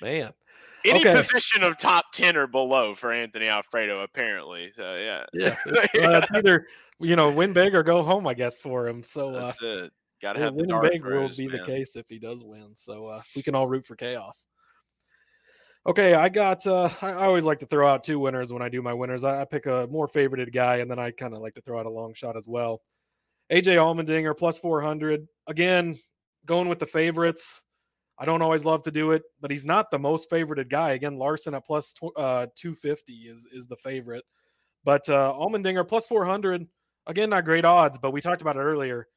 Speaker 1: man.
Speaker 3: Any
Speaker 1: Okay.
Speaker 3: position of top ten or below for Anthony Alfredo, apparently. So yeah,
Speaker 1: Yeah. [laughs] Uh, either you know win big or go home, I guess, for him. So uh,
Speaker 3: that's it. Got to
Speaker 1: yeah,
Speaker 3: have the
Speaker 1: winning
Speaker 3: dark
Speaker 1: big will
Speaker 3: throws,
Speaker 1: be the case if he does win. So uh, we can all root for chaos. Okay, I got. Uh, I, I always like to throw out two winners when I do my winners. I, I pick a more favorited guy, and then I kind of like to throw out a long shot as well. AJ Allmendinger plus four hundred. Again, going with the favorites. I don't always love to do it, but he's not the most favorited guy. Again, Larson at plus uh, two fifty is is the favorite, but uh, Allmendinger plus four hundred. Again, not great odds, but we talked about it earlier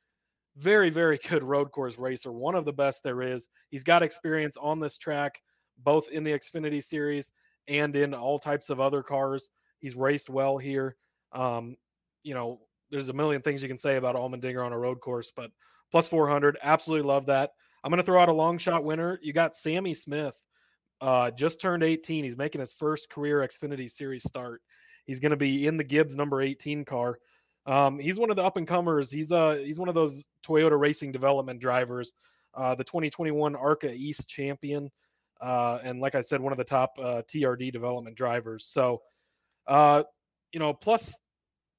Speaker 1: very, very [laughs] good road course racer, one of the best there is. He's got experience on this track, both in the Xfinity series and in all types of other cars. He's raced well here. Um, you know, there's a million things you can say about Allmendinger on a road course, but plus 400, absolutely love that. I'm going to throw out a long shot winner. You got Sammy Smith, uh, just turned 18. He's making his first career Xfinity series start. He's going to be in the Gibbs number 18 car. Um, he's one of the up and comers. He's uh he's one of those Toyota Racing Development drivers, uh, the 2021 ARCA East champion, uh, and like I said, one of the top uh, TRD development drivers. So, uh, you know, plus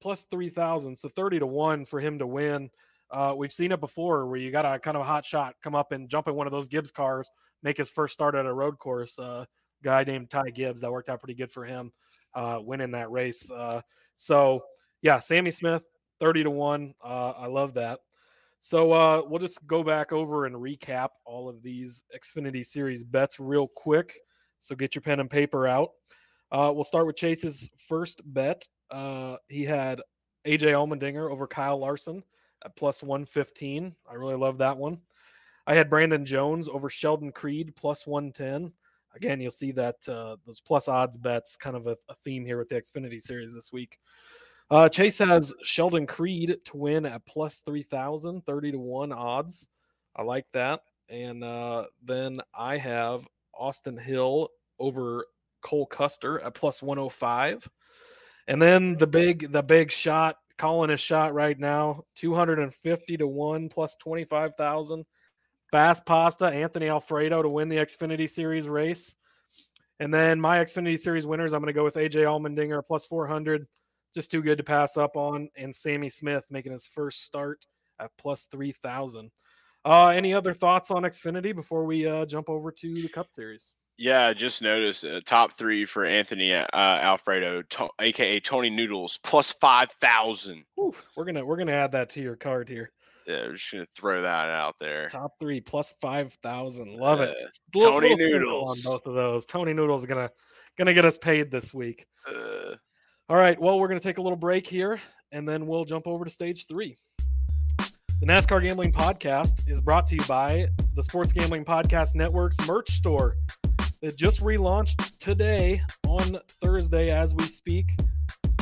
Speaker 1: plus three thousand, so thirty to one for him to win. Uh, we've seen it before where you got a kind of a hot shot come up and jump in one of those Gibbs cars, make his first start at a road course. Uh, guy named Ty Gibbs that worked out pretty good for him, uh, winning that race. Uh, so yeah, Sammy Smith, 30 to 1. Uh, I love that. So uh, we'll just go back over and recap all of these Xfinity Series bets real quick. So get your pen and paper out. We'll start with Chase's first bet. He had AJ Allmendinger over Kyle Larson at plus 115. I really love that one. I had Brandon Jones over Sheldon Creed plus 110. Again, you'll see that uh, those plus odds bets kind of a, a theme here with the Xfinity Series this week. Uh, Chase has Sheldon Creed to win at plus 3,000, 30 to 1 odds. I like that. And uh, then I have Austin Hill over Cole Custer at plus 105. And then the big, the big shot, calling his shot right now, 250 to 1 plus 25,000. Fast Pasta, Anthony Alfredo to win the Xfinity Series race. And then my Xfinity Series winners, I'm going to go with AJ Allmendinger plus 400 just too good to pass up on. And Sammy Smith making his first start at plus 3,000. Uh, any other thoughts on Xfinity before we uh, jump over to the Cup Series?
Speaker 3: Yeah, I just noticed uh, top three for Anthony uh, Alfredo, to- aka Tony Noodles, plus five thousand.
Speaker 1: We're gonna we're gonna add that to your card here.
Speaker 3: Yeah, we're just gonna throw that out there.
Speaker 1: Top three plus five thousand. Love it.
Speaker 3: Uh,
Speaker 1: Little-
Speaker 3: Tony
Speaker 1: little
Speaker 3: Noodles.
Speaker 1: on both of those. Tony Noodles gonna gonna get us paid this week.
Speaker 3: Uh,
Speaker 1: All right. Well, we're going to take a little break here and then we'll jump over to stage three. The NASCAR Gambling Podcast is brought to you by the Sports Gambling Podcast Network's merch store. It just relaunched today on Thursday as we speak.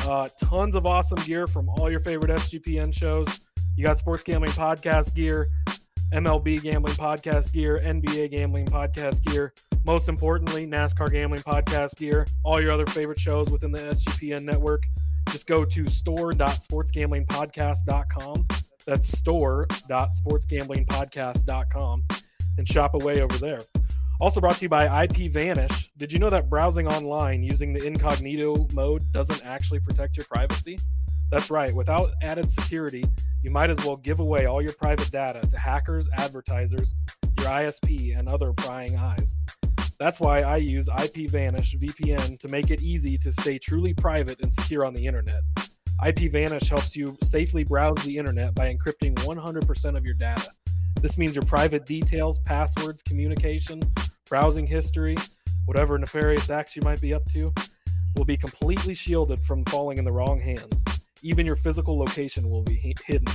Speaker 1: Uh, tons of awesome gear from all your favorite SGPN shows. You got Sports Gambling Podcast gear, MLB Gambling Podcast gear, NBA Gambling Podcast gear, most importantly, NASCAR Gambling Podcast gear, all your other favorite shows within the SGPN network. Just go to store.sportsgamblingpodcast.com. That's store.sportsgamblingpodcast.com and shop away over there. Also brought to you by IPVanish. Did you know that browsing online using the incognito mode doesn't actually protect your privacy? That's right. Without added security, you might as well give away all your private data to hackers, advertisers, your ISP, and other prying eyes. That's why I use IPVanish VPN to make it easy to stay truly private and secure on the internet. IPVanish helps you safely browse the internet by encrypting 100% of your data. This means your private details, passwords, communication, browsing history, whatever nefarious acts you might be up to, will be completely shielded from falling in the wrong hands. Even your physical location will be hidden.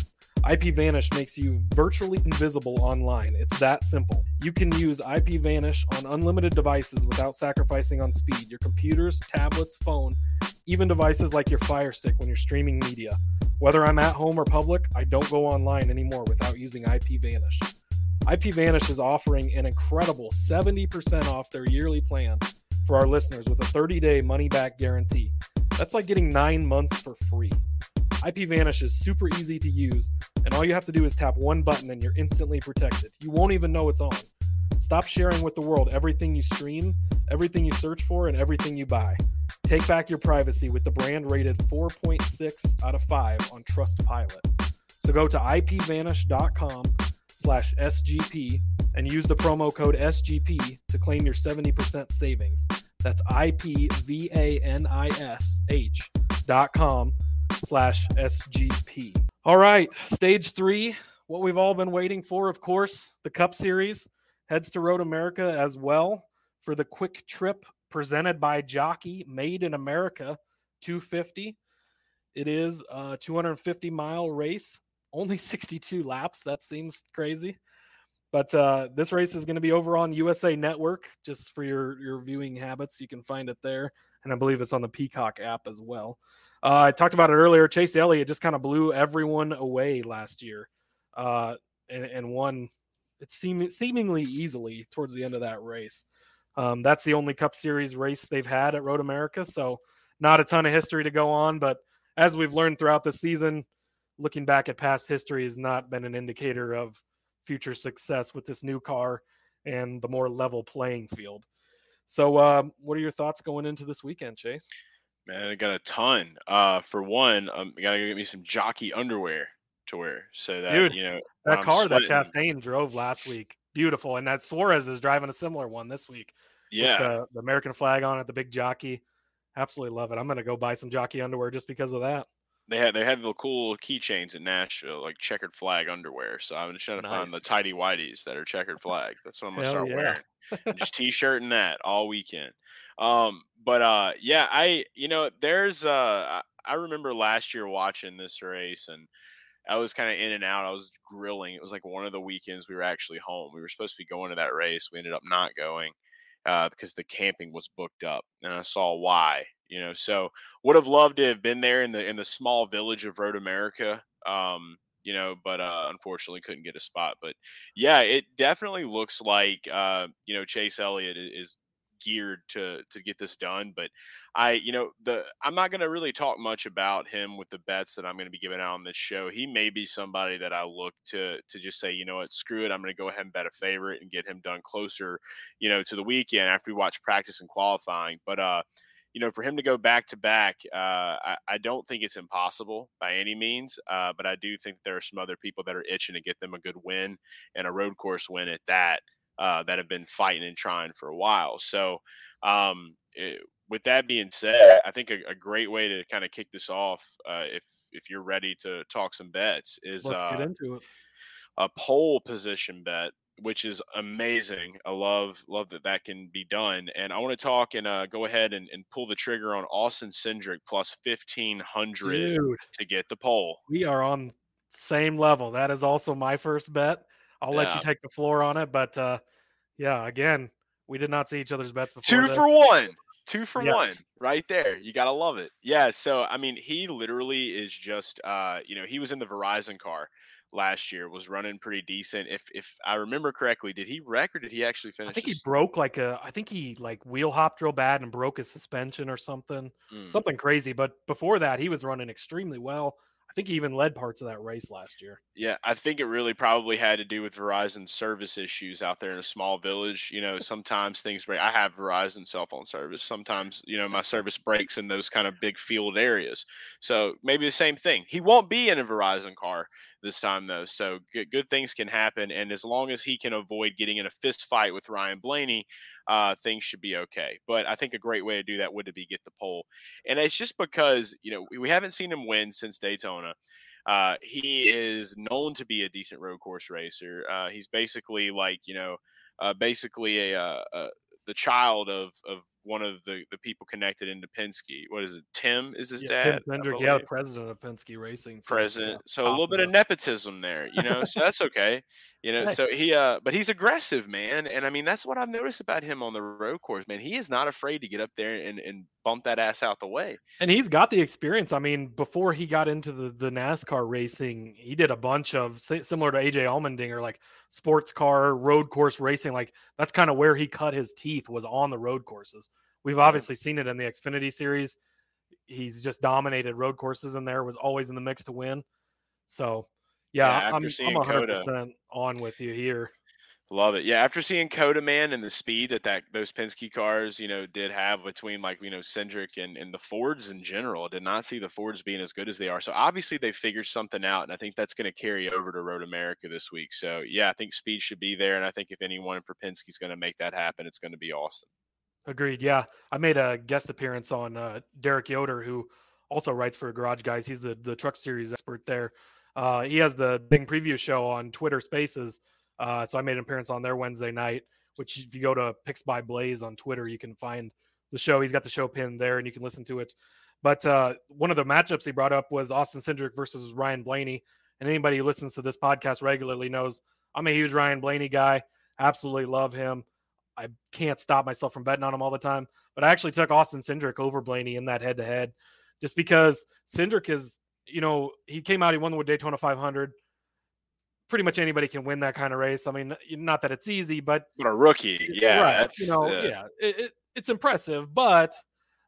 Speaker 1: IPVanish makes you virtually invisible online. It's that simple. You can use IPVanish on unlimited devices without sacrificing on speed. Your computers, tablets, phone, even devices like your Fire Stick when you're streaming media. Whether I'm at home or public, I don't go online anymore without using IPVanish. IPVanish is offering an incredible 70% off their yearly plan for our listeners with a 30 day money back guarantee. That's like getting nine months for free. IPVanish is super easy to use, and all you have to do is tap one button and you're instantly protected. You won't even know it's on. Stop sharing with the world everything you stream, everything you search for, and everything you buy. Take back your privacy with the brand rated 4.6 out of 5 on Trustpilot. So go to ipvanish.com slash SGP and use the promo code SGP to claim your 70% savings. That's I-P-V-A-N-I-S-H dot com slash SGP. All right, stage three, what we've all been waiting for, of course, the Cup Series heads to Road America as well for the Kwik Trip presented by Jockey Made in America 250. It is a 250 mile race, only 62 laps. That seems crazy. But uh, this race is going to be over on USA Network, just for your your viewing habits. You can find it there, and I believe it's on the Peacock app as well. Uh, I talked about it earlier. Chase Elliott just kind of blew everyone away last year, uh, and, and won it seem, seemingly easily towards the end of that race. Um, that's the only Cup Series race they've had at Road America, so not a ton of history to go on. But as we've learned throughout the season, looking back at past history has not been an indicator of future success with this new car and the more level playing field. So, um, what are your thoughts going into this weekend, Chase?
Speaker 3: Man, I got a ton. Uh, for one, um, I gotta get me some jockey underwear to wear so that
Speaker 1: Dude,
Speaker 3: you know
Speaker 1: that car that Chastain drove last week, beautiful, and that Suarez is driving a similar one this week.
Speaker 3: Yeah,
Speaker 1: the, the, American flag on it, the big jockey. Absolutely love it. I'm gonna go buy some jockey underwear just because of that.
Speaker 3: They had they had the cool keychains in Nashville, like checkered flag underwear. So I'm just trying to nice. find the tidy whiteys that are checkered flag. That's what I'm gonna Hell start yeah. wearing. Just t-shirt and that all weekend. Um, but uh, yeah, I you know there's uh, I remember last year watching this race and I was kind of in and out. I was grilling. It was like one of the weekends we were actually home. We were supposed to be going to that race. We ended up not going uh, because the camping was booked up, and I saw why. You know, so would have loved to have been there in the in the small village of Road America. Um, you know, but uh, unfortunately couldn't get a spot. But yeah, it definitely looks like uh, you know Chase Elliott is geared to to get this done. But I, you know, the I'm not going to really talk much about him with the bets that I'm going to be giving out on this show. He may be somebody that I look to to just say, you know what, screw it, I'm going to go ahead and bet a favorite and get him done closer, you know, to the weekend after we watch practice and qualifying. But uh, you know, for him to go back to back, uh, I, I, don't think it's impossible by any means. Uh, but I do think there are some other people that are itching to get them a good win and a road course win at that uh, that have been fighting and trying for a while. So, um, it, eh, with that being said, I think a, a great way to kind of kick this off, uh, if if you're ready to talk some bets, is
Speaker 1: let's get uh, into it.
Speaker 3: A pole position bet, which is amazing. I love love that that can be done. And I want to talk and uh, go ahead and, and pull the trigger on Austin Cindric plus fifteen hundred to get the pole.
Speaker 1: We are on same level. That is also my first bet. I'll yeah. let you take the floor on it. But uh, yeah, again, we did not see each other's bets before.
Speaker 3: Two
Speaker 1: this.
Speaker 3: for one. Two for yes. one, right there. You gotta love it. Yeah. So I mean, he literally is just, uh, you know, he was in the Verizon car last year, was running pretty decent. If if I remember correctly, did he wreck or did he actually finish?
Speaker 1: I think he broke like a. I think he like wheel hopped real bad and broke his suspension or something, mm. something crazy. But before that, he was running extremely well. I think he even led parts of that race last year.
Speaker 3: Yeah, I think it really probably had to do with Verizon service issues out there in a small village. You know, sometimes things break. I have Verizon cell phone service. Sometimes, you know, my service breaks in those kind of big field areas. So maybe the same thing. He won't be in a Verizon car this time, though. So good, good things can happen. And as long as he can avoid getting in a fist fight with Ryan Blaney, uh, things should be okay. But I think a great way to do that would be get the pole. And it's just because, you know, we haven't seen him win since Daytona. Uh, he is known to be a decent road course racer. Uh, he's basically like, you know, uh, basically a, uh, uh, the child of, of one of the, the people connected into Penske. What is it? Tim is his
Speaker 1: yeah,
Speaker 3: dad.
Speaker 1: Tim Cindric, yeah, the president of Penske Racing.
Speaker 3: So, president. So a little bit of nepotism there, you know. so that's [laughs] okay, you know. So he, uh, but he's aggressive, man, and I mean that's what I've noticed about him on the road course, man. He is not afraid to get up there and and bump that ass out the way.
Speaker 1: And he's got the experience. I mean, before he got into the the NASCAR racing, he did a bunch of similar to AJ Allmendinger, like sports car road course racing. Like that's kind of where he cut his teeth was on the road courses. We've obviously seen it in the Xfinity series. He's just dominated road courses in there, was always in the mix to win. So, yeah, yeah I'm, I'm 100% COTA, on with you here.
Speaker 3: Love it. Yeah, after seeing COTA Man and the speed that, that those Penske cars, you know, did have between like, you know, Cindric and, and the Fords in general, I did not see the Fords being as good as they are. So obviously they figured something out, and I think that's going to carry over to Road America this week. So yeah, I think speed should be there, and I think if anyone for Penske is going to make that happen, it's going to be Austin.
Speaker 1: Agreed. Yeah, I made a guest appearance on uh, Derek Yoder, who also writes for Garage Guys. He's the the Truck Series expert there. Uh, he has the Bing Preview Show on Twitter Spaces. Uh, so I made an appearance on there Wednesday night. Which, if you go to Picks by Blaze on Twitter, you can find the show. He's got the show pinned there, and you can listen to it. But uh, one of the matchups he brought up was Austin Cindric versus Ryan Blaney. And anybody who listens to this podcast regularly knows I'm a huge Ryan Blaney guy. Absolutely love him. I can't stop myself from betting on him all the time. But I actually took Austin Cindric over Blaney in that head to head just because Cindric is, you know, he came out, he won the Daytona 500. Pretty much anybody can win that kind of race. I mean, not that it's easy, but.
Speaker 3: But a rookie. Yeah.
Speaker 1: Right, you know, yeah. yeah it, it, it's impressive. But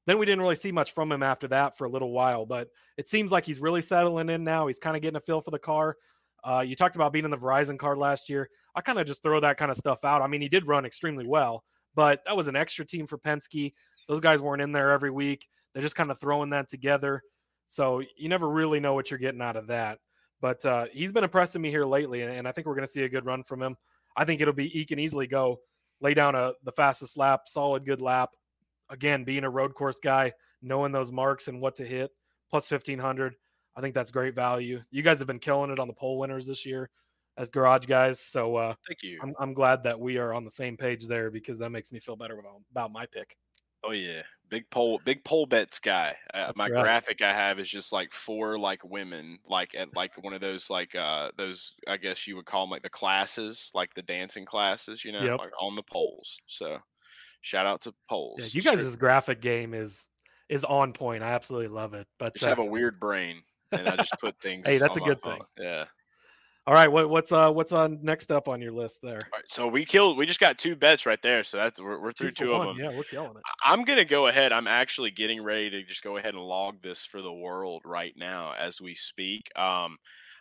Speaker 1: then we didn't really see much from him after that for a little while. But it seems like he's really settling in now. He's kind of getting a feel for the car. Uh, you talked about being in the Verizon card last year. I kind of just throw that kind of stuff out. I mean, he did run extremely well, but that was an extra team for Penske. Those guys weren't in there every week. They're just kind of throwing that together. So you never really know what you're getting out of that. But uh, he's been impressing me here lately, and I think we're going to see a good run from him. I think it'll be he can easily go lay down a the fastest lap, solid good lap. Again, being a road course guy, knowing those marks and what to hit, plus fifteen hundred. I think that's great value. You guys have been killing it on the pole winners this year as garage guys. So uh,
Speaker 3: thank you.
Speaker 1: I'm, I'm glad that we are on the same page there because that makes me feel better about, about my pick.
Speaker 3: Oh yeah, big pole, big pole bets guy. Uh, my right. graphic I have is just like four like women, like at like one of those like uh those I guess you would call them like the classes, like the dancing classes, you know, yep. like on the poles. So shout out to poles.
Speaker 1: Yeah, you guys' graphic game is is on point. I absolutely love it. But
Speaker 3: just uh, have a weird brain, and I just put [laughs] things.
Speaker 1: hey, that's a good thing.
Speaker 3: Yeah.
Speaker 1: All right, what, what's uh what's on next up on your list there?
Speaker 3: All right, so we killed. We just got two bets right there. So that's we're, we're through two, two of them.
Speaker 1: Yeah, we're killing it.
Speaker 3: I'm gonna go ahead. I'm actually getting ready to just go ahead and log this for the world right now as we speak. Um,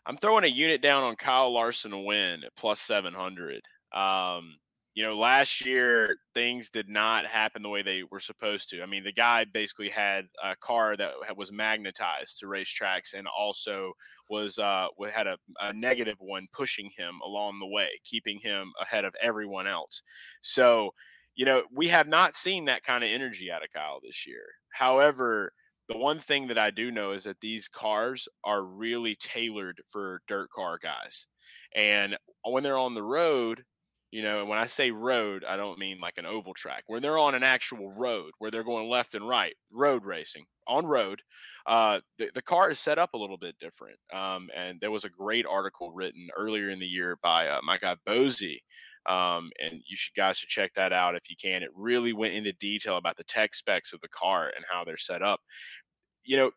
Speaker 3: I'm throwing a unit down on Kyle Larson to win at plus seven hundred. Um, you know, last year things did not happen the way they were supposed to. I mean, the guy basically had a car that was magnetized to racetracks and also was uh, had a, a negative one pushing him along the way, keeping him ahead of everyone else. So, you know, we have not seen that kind of energy out of Kyle this year. However, the one thing that I do know is that these cars are really tailored for dirt car guys. And when they're on the road, you know, and when I say road, I don't mean like an oval track. Where they're on an actual road, where they're going left and right, road racing on road, uh, the, the car is set up a little bit different. Um, and there was a great article written earlier in the year by uh, my guy Bozy. Um, and you should guys should check that out if you can. It really went into detail about the tech specs of the car and how they're set up. You know,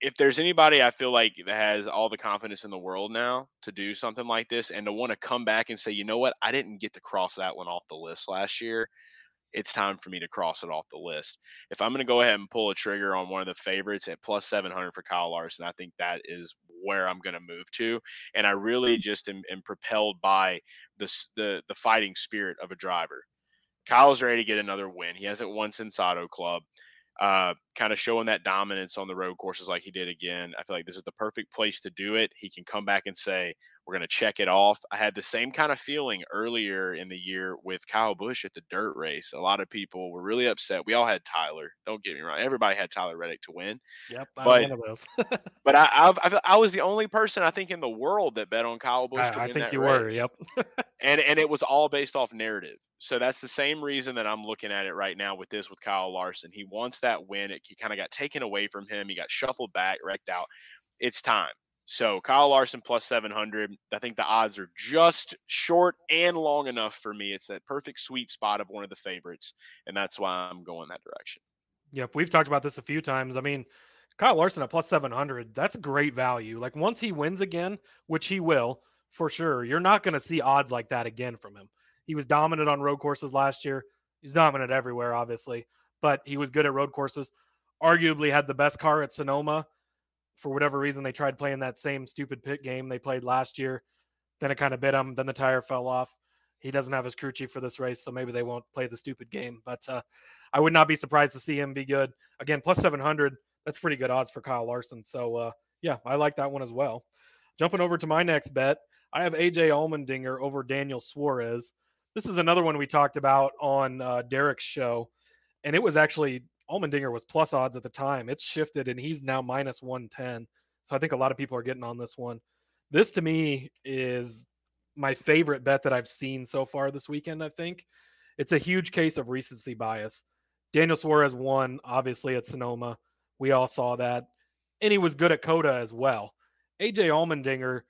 Speaker 3: if there's anybody I feel like that has all the confidence in the world now to do something like this and to want to come back and say, you know what, I didn't get to cross that one off the list last year, it's time for me to cross it off the list. If I'm going to go ahead and pull a trigger on one of the favorites at plus 700 for Kyle Larson, I think that is where I'm going to move to. And I really just am, am propelled by the, the, the fighting spirit of a driver. Kyle's ready to get another win. He hasn't won since Auto Club uh, kind of showing that dominance on the road courses like he did again. I feel like this is the perfect place to do it. He can come back and say, we're going to check it off. I had the same kind of feeling earlier in the year with Kyle Busch at the dirt race. A lot of people were really upset. We all had Tyler. Don't get me wrong. Everybody had Tyler Reddick to win.
Speaker 1: Yep, I'm
Speaker 3: but,
Speaker 1: one of those. [laughs]
Speaker 3: but I, I, I, was the only person I think in the world that bet on Kyle Busch to
Speaker 1: I,
Speaker 3: win
Speaker 1: I think
Speaker 3: that
Speaker 1: you
Speaker 3: race.
Speaker 1: were. Yep. [laughs]
Speaker 3: and and it was all based off narrative. So that's the same reason that I'm looking at it right now with this with Kyle Larson. He wants that win. It kind of got taken away from him. He got shuffled back, wrecked out. It's time. So Kyle Larson plus 700. I think the odds are just short and long enough for me. It's that perfect sweet spot of one of the favorites, and that's why I'm going that direction.
Speaker 1: Yep, we've talked about this a few times. I mean, Kyle Larson at plus 700, that's great value. Like once he wins again, which he will for sure, you're not going to see odds like that again from him. He was dominant on road courses last year. He's dominant everywhere, obviously, but he was good at road courses. Arguably had the best car at Sonoma. For whatever reason, they tried playing that same stupid pit game they played last year. Then it kind of bit him. Then the tire fell off. He doesn't have his crew chief for this race, so maybe they won't play the stupid game. But uh, I would not be surprised to see him be good. Again, plus 700, that's pretty good odds for Kyle Larson. So, uh, yeah, I like that one as well. Jumping over to my next bet, I have AJ Allmendinger over Daniel Suarez. This is another one we talked about on uh, Derek's show, and it was actually Allmendinger was plus odds at the time. It's shifted, and he's now minus 110. So I think a lot of people are getting on this one. This to me is my favorite bet that I've seen so far this weekend. I think it's a huge case of recency bias. Daniel Suarez won, obviously, at Sonoma. We all saw that. And he was good at COTA as well. AJ Allmendinger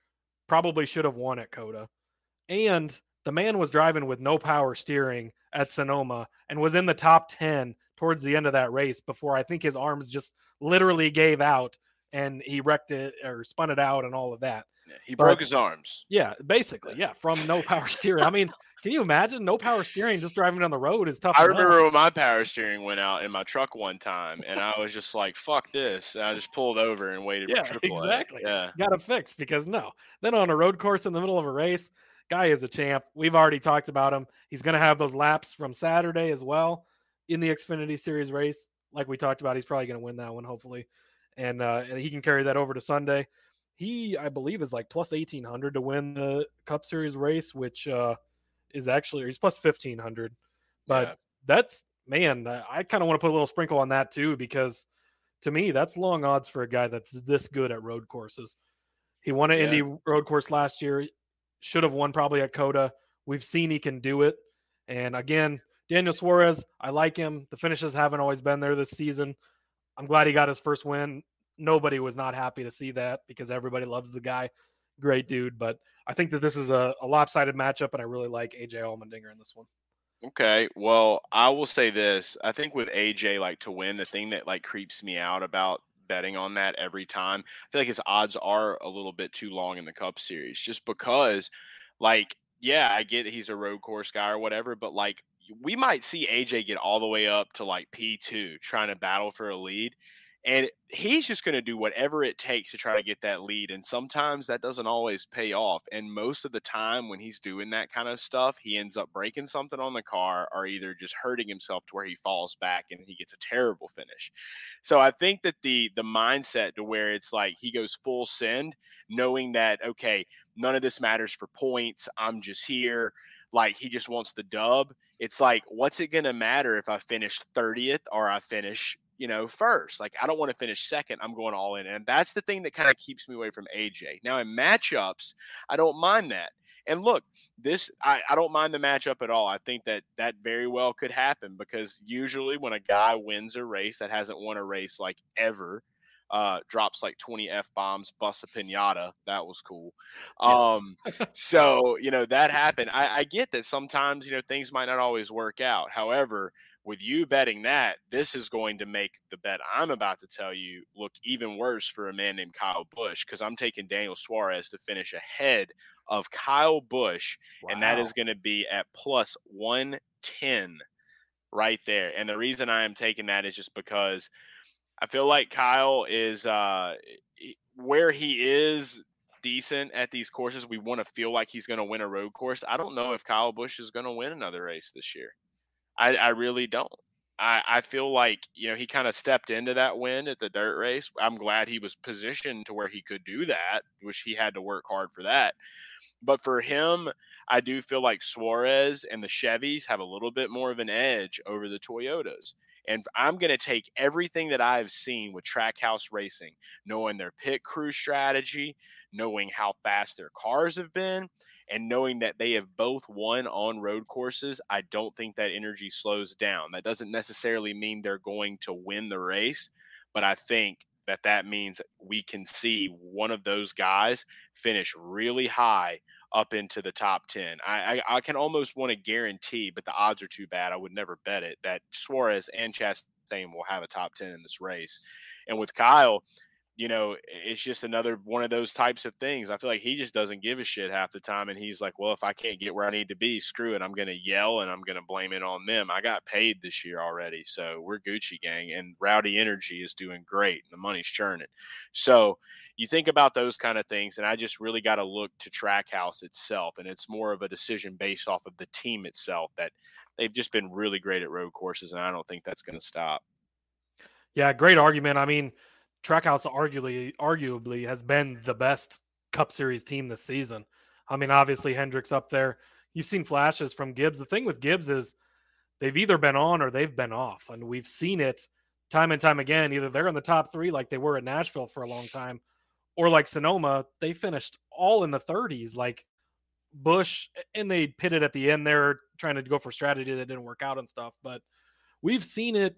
Speaker 1: probably should have won at COTA. And the man was driving with no power steering at Sonoma and was in the top 10 towards the end of that race before I think his arms just literally gave out and he wrecked it or spun it out and all of that.
Speaker 3: Yeah, he broke his arms.
Speaker 1: Yeah, basically, yeah, from no power steering. I mean, can you imagine no power steering just driving down the road is tough.
Speaker 3: I
Speaker 1: enough.
Speaker 3: remember when my power steering went out in my truck one time, and I was just like, "Fuck this!" And I just pulled over and waited
Speaker 1: yeah. Exactly.
Speaker 3: Yeah,
Speaker 1: got to fix because no. Then on a road course in the middle of a race, guy is a champ. We've already talked about him. He's going to have those laps from Saturday as well in the Xfinity Series race. Like we talked about, he's probably going to win that one, hopefully, and uh, he can carry that over to Sunday. He, I believe, is like plus eighteen hundred to win the Cup Series race, which uh, is actually he's plus fifteen hundred. But yeah. that's man, I kind of want to put a little sprinkle on that too because to me that's long odds for a guy that's this good at road courses. He won an yeah. Indy road course last year should have won probably at COTA. We've seen he can do it. And again, Daniel Suarez, I like him. The finishes haven't always been there this season. I'm glad he got his first win. Nobody was not happy to see that because everybody loves the guy. Great dude. But I think that this is a, a lopsided matchup, and I really like AJ Allmendinger in this one.
Speaker 3: Okay. Well, I will say this. I think with AJ like to win, the thing that like creeps me out about betting on that every time. I feel like his odds are a little bit too long in the Cup Series, just because, like, yeah, I get he's a road course guy or whatever, but like we might see AJ get all the way up to like P2 trying to battle for a lead. And he's just going to do whatever it takes to try to get that lead. And sometimes that doesn't always pay off. And most of the time, when he's doing that kind of stuff, he ends up breaking something on the car or either just hurting himself to where he falls back and he gets a terrible finish. So I think that the the mindset to where it's like he goes full send, knowing that okay, none of this matters for points. I'm just here. Like he just wants the dub. It's like, what's it gonna matter if I finish 30th or I finish you know, first. Like I don't want to finish second. I'm going all in. And that's the thing that kind of keeps me away from AJ. Now in matchups, I don't mind that. And look, this I, I don't mind the matchup at all. I think that that very well could happen because usually when a guy wins a race that hasn't won a race like ever, uh, drops like 20 f bombs, busts a pinata. That was cool. Um, so you know that happened. I, I get that sometimes you know things might not always work out. However, with you betting that, this is going to make the bet I'm about to tell you look even worse for a man named Kyle Busch because I'm taking Daniel Suarez to finish ahead of Kyle Busch, wow. and that is going to be at plus 110 right there. And the reason I am taking that is just because I feel like Kyle is uh, where he is decent at these courses. We want to feel like he's going to win a road course. I don't know if Kyle Busch is going to win another race this year. I, I really don't. I, I feel like you know he kind of stepped into that win at the dirt race. I'm glad he was positioned to where he could do that, which he had to work hard for that. But for him, I do feel like Suarez and the Chevys have a little bit more of an edge over the Toyotas. And I'm going to take everything that I've seen with Trackhouse Racing, knowing their pit crew strategy, knowing how fast their cars have been, and knowing that they have both won on road courses, I don't think that energy slows down. That doesn't necessarily mean they're going to win the race, but I think that that means we can see one of those guys finish really high up into the top 10. I, I, I can almost want to guarantee, but the odds are too bad. I would never bet it that Suarez and Chastain will have a top 10 in this race. And with Kyle, you know, it's just another one of those types of things. I feel like he just doesn't give a shit half the time. And he's like, well, if I can't get where I need to be, screw it. I'm going to yell and I'm going to blame it on them. I got paid this year already. So we're Gucci gang and Rowdy Energy is doing great. And The money's churning. So you think about those kind of things. And I just really got to look to Trackhouse itself. And it's more of a decision based off of the team itself that they've just been really great at road courses. And I don't think that's going to stop.
Speaker 1: Yeah, great argument. I mean, Trackhouse arguably arguably has been the best Cup Series team this season. I mean, obviously Hendrick's up there. You've seen flashes from Gibbs. The thing with Gibbs is they've either been on or they've been off, and we've seen it time and time again. Either they're in the top three like they were at Nashville for a long time, or like Sonoma, they finished all in the 30s. Like Busch, and they pitted at the end there trying to go for strategy that didn't work out and stuff. But we've seen it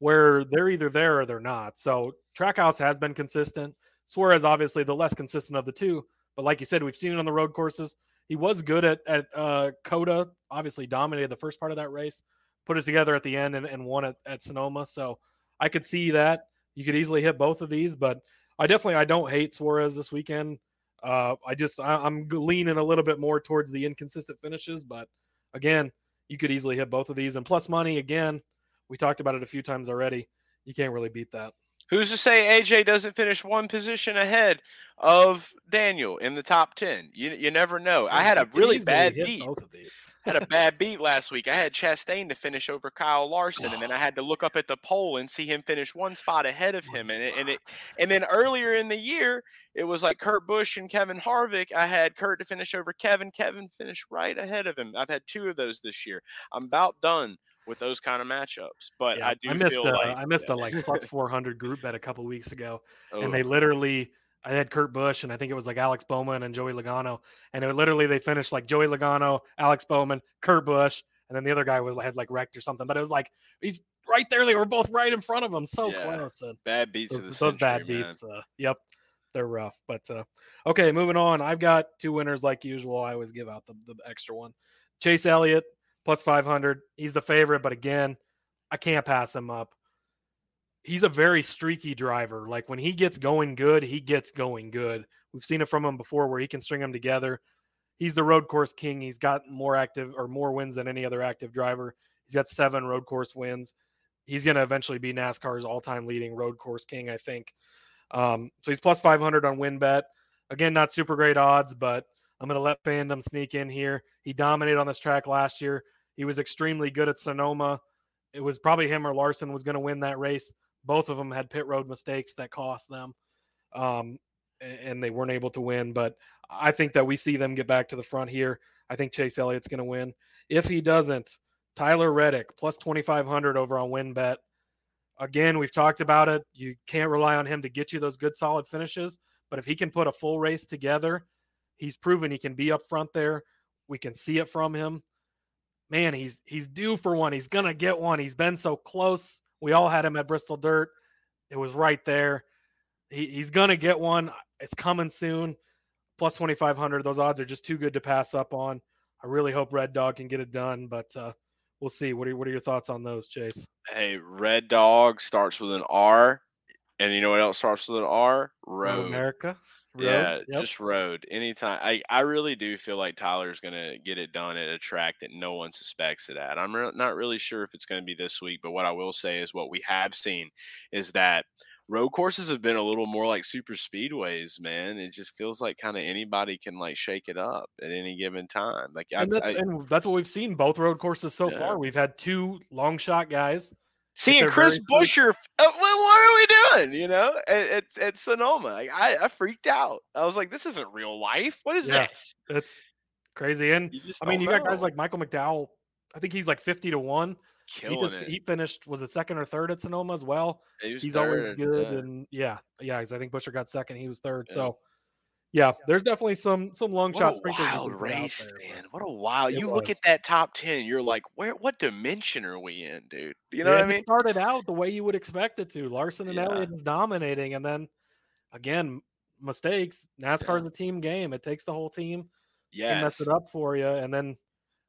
Speaker 1: where they're either there or they're not. So Trackhouse has been consistent. Suarez, obviously, the less consistent of the two. But like you said, we've seen it on the road courses. He was good at at uh, COTA. Obviously, dominated the first part of that race. Put it together at the end and, and won it at Sonoma. So I could see that you could easily hit both of these. But I definitely I don't hate Suarez this weekend. Uh, I just I, I'm leaning a little bit more towards the inconsistent finishes. But again, you could easily hit both of these. And plus money again we talked about it a few times already. You can't really beat that.
Speaker 3: Who's to say AJ doesn't finish one position ahead of Daniel in the top ten? You you never know. I had a really bad beat. Both of these. had a bad beat last week. I had Chastain to finish over Kyle Larson, and then I had to look up at the poll and see him finish one spot ahead of him. And it, and it and then earlier in the year, it was like Kurt Busch and Kevin Harvick. I had Kurt to finish over Kevin. Kevin finished right ahead of him. I've had two of those this year. I'm about done with those kind of matchups. But yeah, I do
Speaker 1: I missed a,
Speaker 3: like
Speaker 1: I missed
Speaker 3: yeah.
Speaker 1: a like plus [laughs] 400 group bet a couple weeks ago,
Speaker 3: oh.
Speaker 1: and they literally. I had Kurt Busch and I think it was like Alex Bowman and Joey Logano, and it literally they finished like Joey Logano, Alex Bowman, Kurt Busch, and then the other guy was had like wrecked or something. But it was like he's right there. They were both right in front of him, so
Speaker 3: yeah.
Speaker 1: close. And
Speaker 3: bad beats
Speaker 1: those,
Speaker 3: the
Speaker 1: those
Speaker 3: century,
Speaker 1: bad
Speaker 3: man.
Speaker 1: beats. Uh, yep, they're rough. But uh, okay, moving on. I've got two winners like usual. I always give out the, the extra one. Chase Elliott plus 500. He's the favorite, but again, I can't pass him up. He's a very streaky driver. Like when he gets going good, he gets going good. We've seen it from him before where he can string them together. He's the road course king. He's got more active or more wins than any other active driver. He's got seven road course wins. He's going to eventually be NASCAR's all time leading road course king, I think. Um, so he's plus 500 on win bet. Again, not super great odds, but I'm going to let fandom sneak in here. He dominated on this track last year. He was extremely good at Sonoma it was probably him or Larson was going to win that race. Both of them had pit road mistakes that cost them, um, and they weren't able to win. But I think that we see them get back to the front here. I think Chase Elliott's going to win. If he doesn't, Tyler Reddick plus 2,500 over on WynnBET. Again, we've talked about it. You can't rely on him to get you those good, solid finishes. But if he can put a full race together, he's proven he can be up front there. We can see it from him man, he's he's due for one. He's gonna get one. He's been so close. We all had him at Bristol Dirt. It was right there. He, he's gonna get one. It's coming soon. Plus twenty five hundred. Those odds are just too good to pass up on. I really hope Red Dog can get it done, but uh, we'll see. What are what are your thoughts on those, Chase?
Speaker 3: Hey, Red Dog starts with an R, and you know what else starts with an R?
Speaker 1: Road. America. Road,
Speaker 3: Yeah,
Speaker 1: yep.
Speaker 3: just road. Anytime. I, I really do feel like Tyler's going to get it done at a track that no one suspects it at. I'm re- not really sure if it's going to be this week, but what I will say is what we have seen is that road courses have been a little more like super speedways, man. It just feels like kind of anybody can like shake it up at any given time. Like I,
Speaker 1: and that's
Speaker 3: I
Speaker 1: and that's what we've seen both road courses so
Speaker 3: Yeah.
Speaker 1: far. We've had two long shot guys.
Speaker 3: Seeing Chris Buescher. Uh, what, are we doing? You know, at, at, at Sonoma, like, I, I freaked out. I was like, this isn't real life. What is
Speaker 1: Yeah.
Speaker 3: this?
Speaker 1: It's crazy. And I mean, you got guys like Michael McDowell. I think he's like fifty to one. He, just, he finished was it second or third at Sonoma as well.
Speaker 3: He
Speaker 1: He's always good,
Speaker 3: yeah.
Speaker 1: and yeah, yeah. Because I think Busher got second, he was third.
Speaker 3: Yeah.
Speaker 1: So yeah, there's definitely some some long
Speaker 3: What a wild
Speaker 1: can put out
Speaker 3: race, man! What a wild!
Speaker 1: It
Speaker 3: You look at that top ten, you're like, where? What dimension are we in, dude? You know
Speaker 1: Yeah,
Speaker 3: what I mean?
Speaker 1: started out the way you would expect it to. Larson and
Speaker 3: Yeah.
Speaker 1: Elliott is dominating, and then again, mistakes. NASCAR's a team game. It takes the whole team to mess it up for you, and then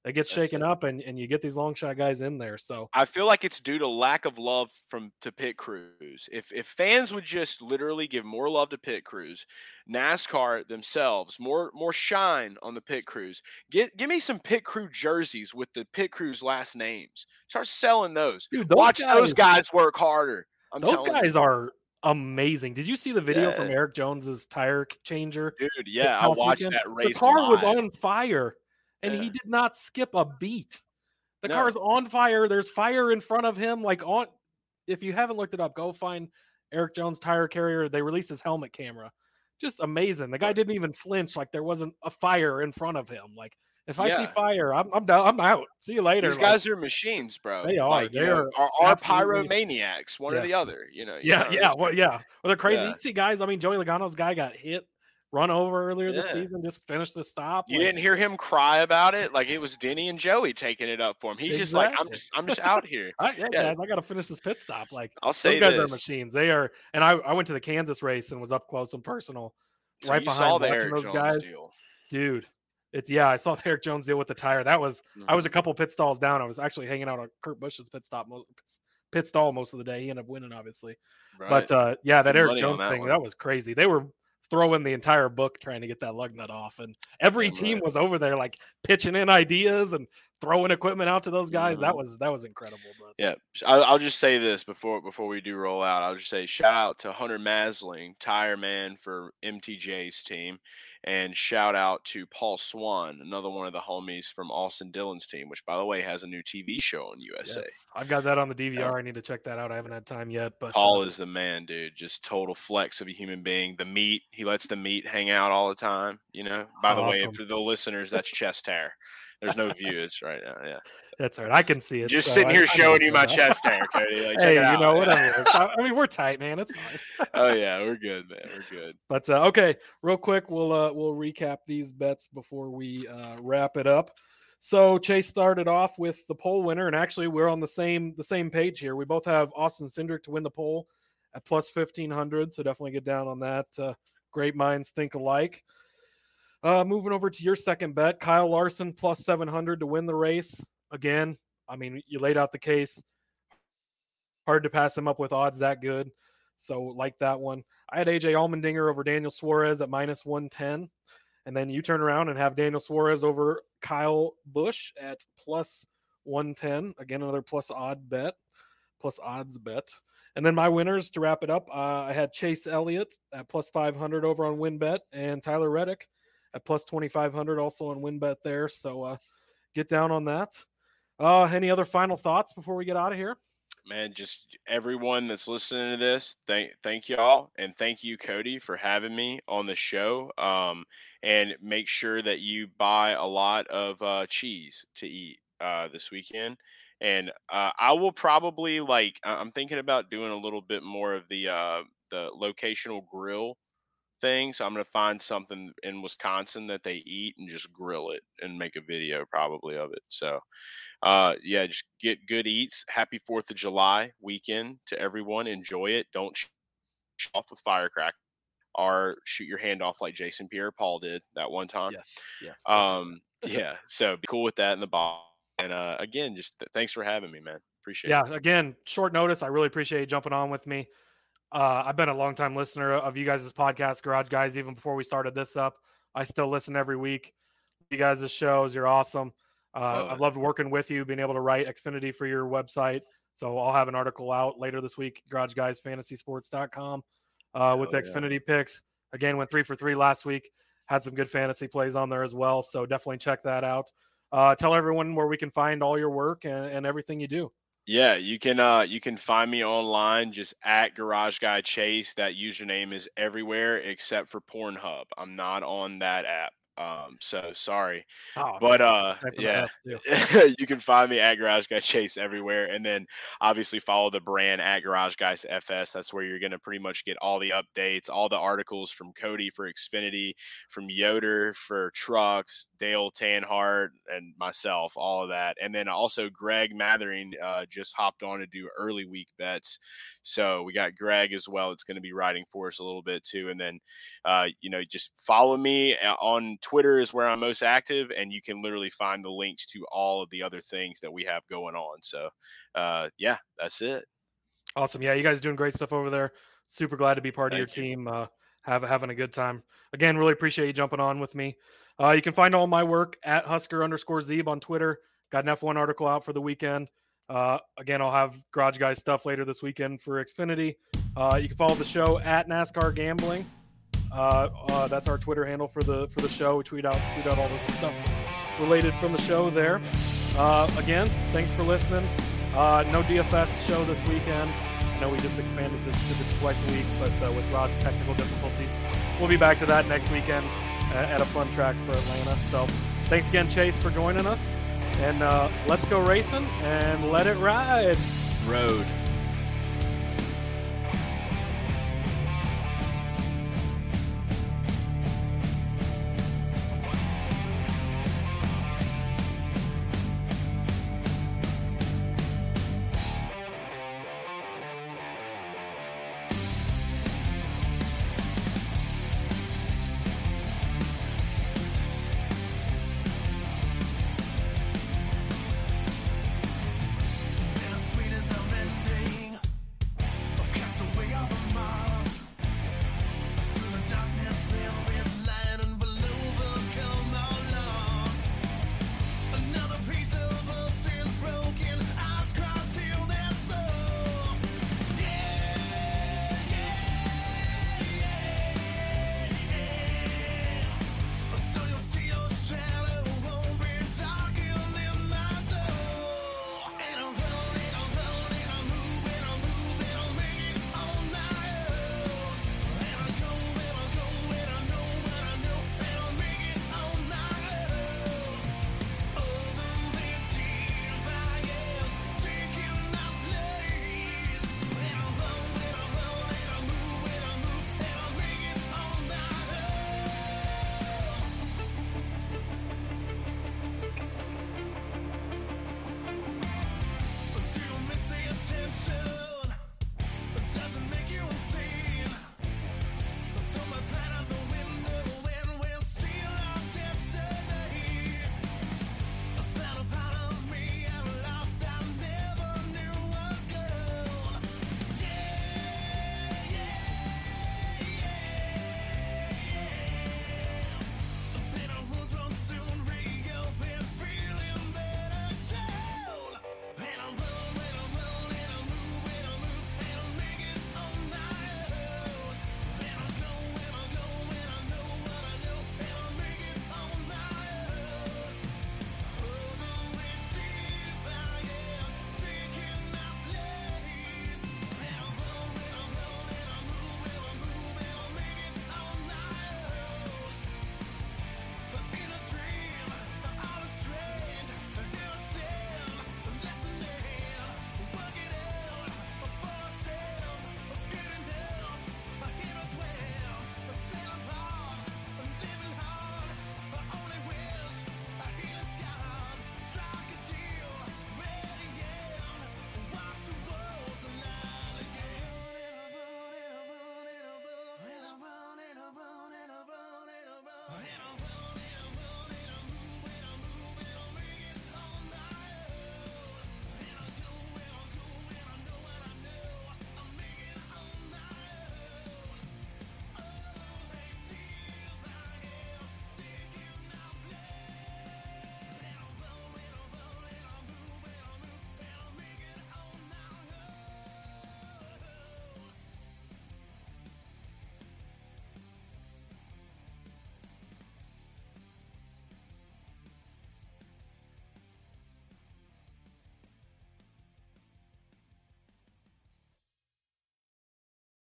Speaker 1: it gets
Speaker 3: That's
Speaker 1: shaken
Speaker 3: it.
Speaker 1: up, and, and you get these long shot guys in there. So
Speaker 3: I feel like it's due to lack of love from to pit crews. If if fans would just literally give more love to pit crews, NASCAR themselves more more shine on the pit crews. Get give me some pit crew jerseys with the pit crews last names. Start selling those.
Speaker 1: dude, those
Speaker 3: Watch
Speaker 1: guys,
Speaker 3: those guys work harder. I'm
Speaker 1: those
Speaker 3: telling you.
Speaker 1: guys are amazing. Did you see the video from Erik Jones's tire changer?
Speaker 3: dude. Yeah, I watched
Speaker 1: weekend?
Speaker 3: that race.
Speaker 1: The car was on fire, and he did not skip a beat. The
Speaker 3: No.
Speaker 1: car's on fire. There's fire in front of him. Like on, if you haven't looked it up, go find Erik Jones tire carrier. They released his helmet camera. Just amazing. The guy didn't even flinch. Like there wasn't a fire in front of him. Like if I see fire, I'm I'm down. I'm out. See you later.
Speaker 3: These
Speaker 1: Like,
Speaker 3: are machines, bro.
Speaker 1: They are.
Speaker 3: Like,
Speaker 1: They are
Speaker 3: are, pyromaniacs, one or the other. You know. you
Speaker 1: yeah,
Speaker 3: know,
Speaker 1: yeah, well, yeah. Well, they're crazy.
Speaker 3: Yeah.
Speaker 1: You see guys. I mean, Joey Logano's guy got hit, run over earlier this season. Just finished the stop.
Speaker 3: You
Speaker 1: like-
Speaker 3: didn't hear him cry about it, like it was Denny and Joey taking it up for him. He's just like, I'm just, I'm just out here. [laughs]
Speaker 1: I, yeah,
Speaker 3: Yeah.
Speaker 1: guys, I got to finish this pit stop. Like
Speaker 3: I'll
Speaker 1: those
Speaker 3: say
Speaker 1: guys are machines. They are, and I, I went to the Kansas race and was up close and personal,
Speaker 3: So
Speaker 1: right behind
Speaker 3: saw the Erik
Speaker 1: those
Speaker 3: Jones
Speaker 1: guys.
Speaker 3: deal.
Speaker 1: dude. It's yeah, I saw the [laughs] Erik Jones deal with the tire. That was I
Speaker 3: Mhm.
Speaker 1: was a couple pit stalls down. I was actually hanging out on Kurt Busch's pit stop most pit stall most of the day. He ended up winning, obviously.
Speaker 3: Right.
Speaker 1: But uh, yeah, that
Speaker 3: Erik
Speaker 1: Jones
Speaker 3: that
Speaker 1: thing
Speaker 3: one.
Speaker 1: that was crazy. They were throwing the entire book trying to get that lug nut off, and every team was over there like pitching in ideas and throwing equipment out to those guys. That
Speaker 3: Mhm.
Speaker 1: was that was incredible. But
Speaker 3: Yeah, I'll, I'll just say this before before we do roll out. I'll just say shout out to Hunter Masling, tire man for MTJ's team, and shout out to Paul Swan, another one of the homies from Austin Dillon's team, which by the way has a new TV show on USA.
Speaker 1: yes, I've got that on the DVR. I need to check that out. I haven't had time yet, but
Speaker 3: Paul
Speaker 1: uh,
Speaker 3: is the man, dude. Just total flex of a human being. The meat, he lets the meat hang out all the time. You know. By the way, for the listeners, that's chest hair. There's no views right now. Yeah,
Speaker 1: that's all right. I can see it.
Speaker 3: just
Speaker 1: so
Speaker 3: sitting here
Speaker 1: I
Speaker 3: showing you my
Speaker 1: that.
Speaker 3: chest hair, Cody. Like,
Speaker 1: hey, you
Speaker 3: out.
Speaker 1: know, whatever. I I mean, we're tight, man. It's fine. [laughs]
Speaker 3: oh yeah, we're good, man. We're good.
Speaker 1: But uh, okay, real quick, we'll uh, we'll recap these bets before we uh, wrap it up. So Chase started off with the pole winner, and actually we're on the same the same page here. We both have Austin Cindric to win the pole at plus fifteen hundred. So definitely get down on that. Uh, great minds think alike. Uh, moving over to your second bet, Kyle Larson plus seven hundred to win the race. Again, I mean you laid out the case. Hard to pass him up with odds that good. So like that one. I had AJ Allmendinger over Daniel Suarez at minus 110. And then you turn around and have Daniel Suarez over Kyle Busch at plus 110. Again, another plus odd bet, plus odds bet. And then my winners to wrap it up, uh, I had Chase Elliott at plus 500 over on WynnBET and Tyler Reddick at plus 2500 also on WynnBET there. So uh, get down on that. Uh, any other final thoughts before we get out of here?
Speaker 3: man just everyone that's listening to this thank thank y'all and thank you cody for having me on the show um and make sure that you buy a lot of uh cheese to eat uh this weekend and uh i will probably like i'm thinking about doing a little bit more of the uh the locational grill thing so i'm gonna find something in wisconsin that they eat and just grill it and make a video probably of it so uh yeah just get good eats happy fourth of july weekend to everyone enjoy it don't sh- sh- off with firecracker or shoot your hand off like jason pierre paul did that one time
Speaker 1: Yes. Yes.
Speaker 3: um [laughs] yeah so be cool with that in the ball and uh again just th- thanks for having me man appreciate
Speaker 1: yeah
Speaker 3: it Yeah,
Speaker 1: again short notice i really appreciate you jumping on with me uh, I've been a long time listener of you guys' podcast, Garage Guys, even before we started this up. I still listen every week. You guys' shows, you're awesome. Uh, I've loved working with you, being able to write Xfinity for your website. So I'll have an article out later this week, Garage garageguysfantasysports.com uh, with the Xfinity yeah. picks. Again, went three for three last week. Had some good fantasy plays on there as well. So definitely check that out. Uh, tell everyone where we can find all your work and, and everything you do.
Speaker 3: Yeah, you can uh you can find me online just at Garage Guy Chase. That username is everywhere except for Pornhub. I'm not on that app. Um, so sorry, oh, but uh, yeah, [laughs] you can find me at Garage Guy Chase everywhere, and then obviously follow the brand at Garage Guys FS. That's where you're going to pretty much get all the updates, all the articles from Cody for Xfinity, from Yoder for trucks, Dale Tanhart, and myself, all of that, and then also Greg Mathering uh, just hopped on to do early week bets. So we got Greg as well. It's going to be riding for us a little bit too, and then uh, you know just follow me uh, on Twitter is where I'm most active, and you can literally find the links to all of the other things that we have going on. So, uh, yeah, that's it.
Speaker 1: Awesome. Yeah, you guys doing great stuff over there. Super glad to be part Thank of your you. team. Uh, have having a good time. Again, really appreciate you jumping on with me. Uh, you can find all my work at Husker underscore Zeeb on Twitter. Got an F1 article out for the weekend. Uh, again, I'll have Garage Guys stuff later this weekend for Xfinity. Uh, you can follow the show at NASCAR Gambling. Uh, uh, that's our Twitter handle for the for the show. We tweet out tweet out all this stuff related from the show there. Uh, again, thanks for listening. Uh, no DFS show this weekend. I know we just expanded to, to twice a week, but uh, with Rod's technical difficulties, we'll be back to that next weekend at a fun track for Atlanta. So, thanks again, Chase, for joining us. And let's go racing and let it ride.
Speaker 3: Road.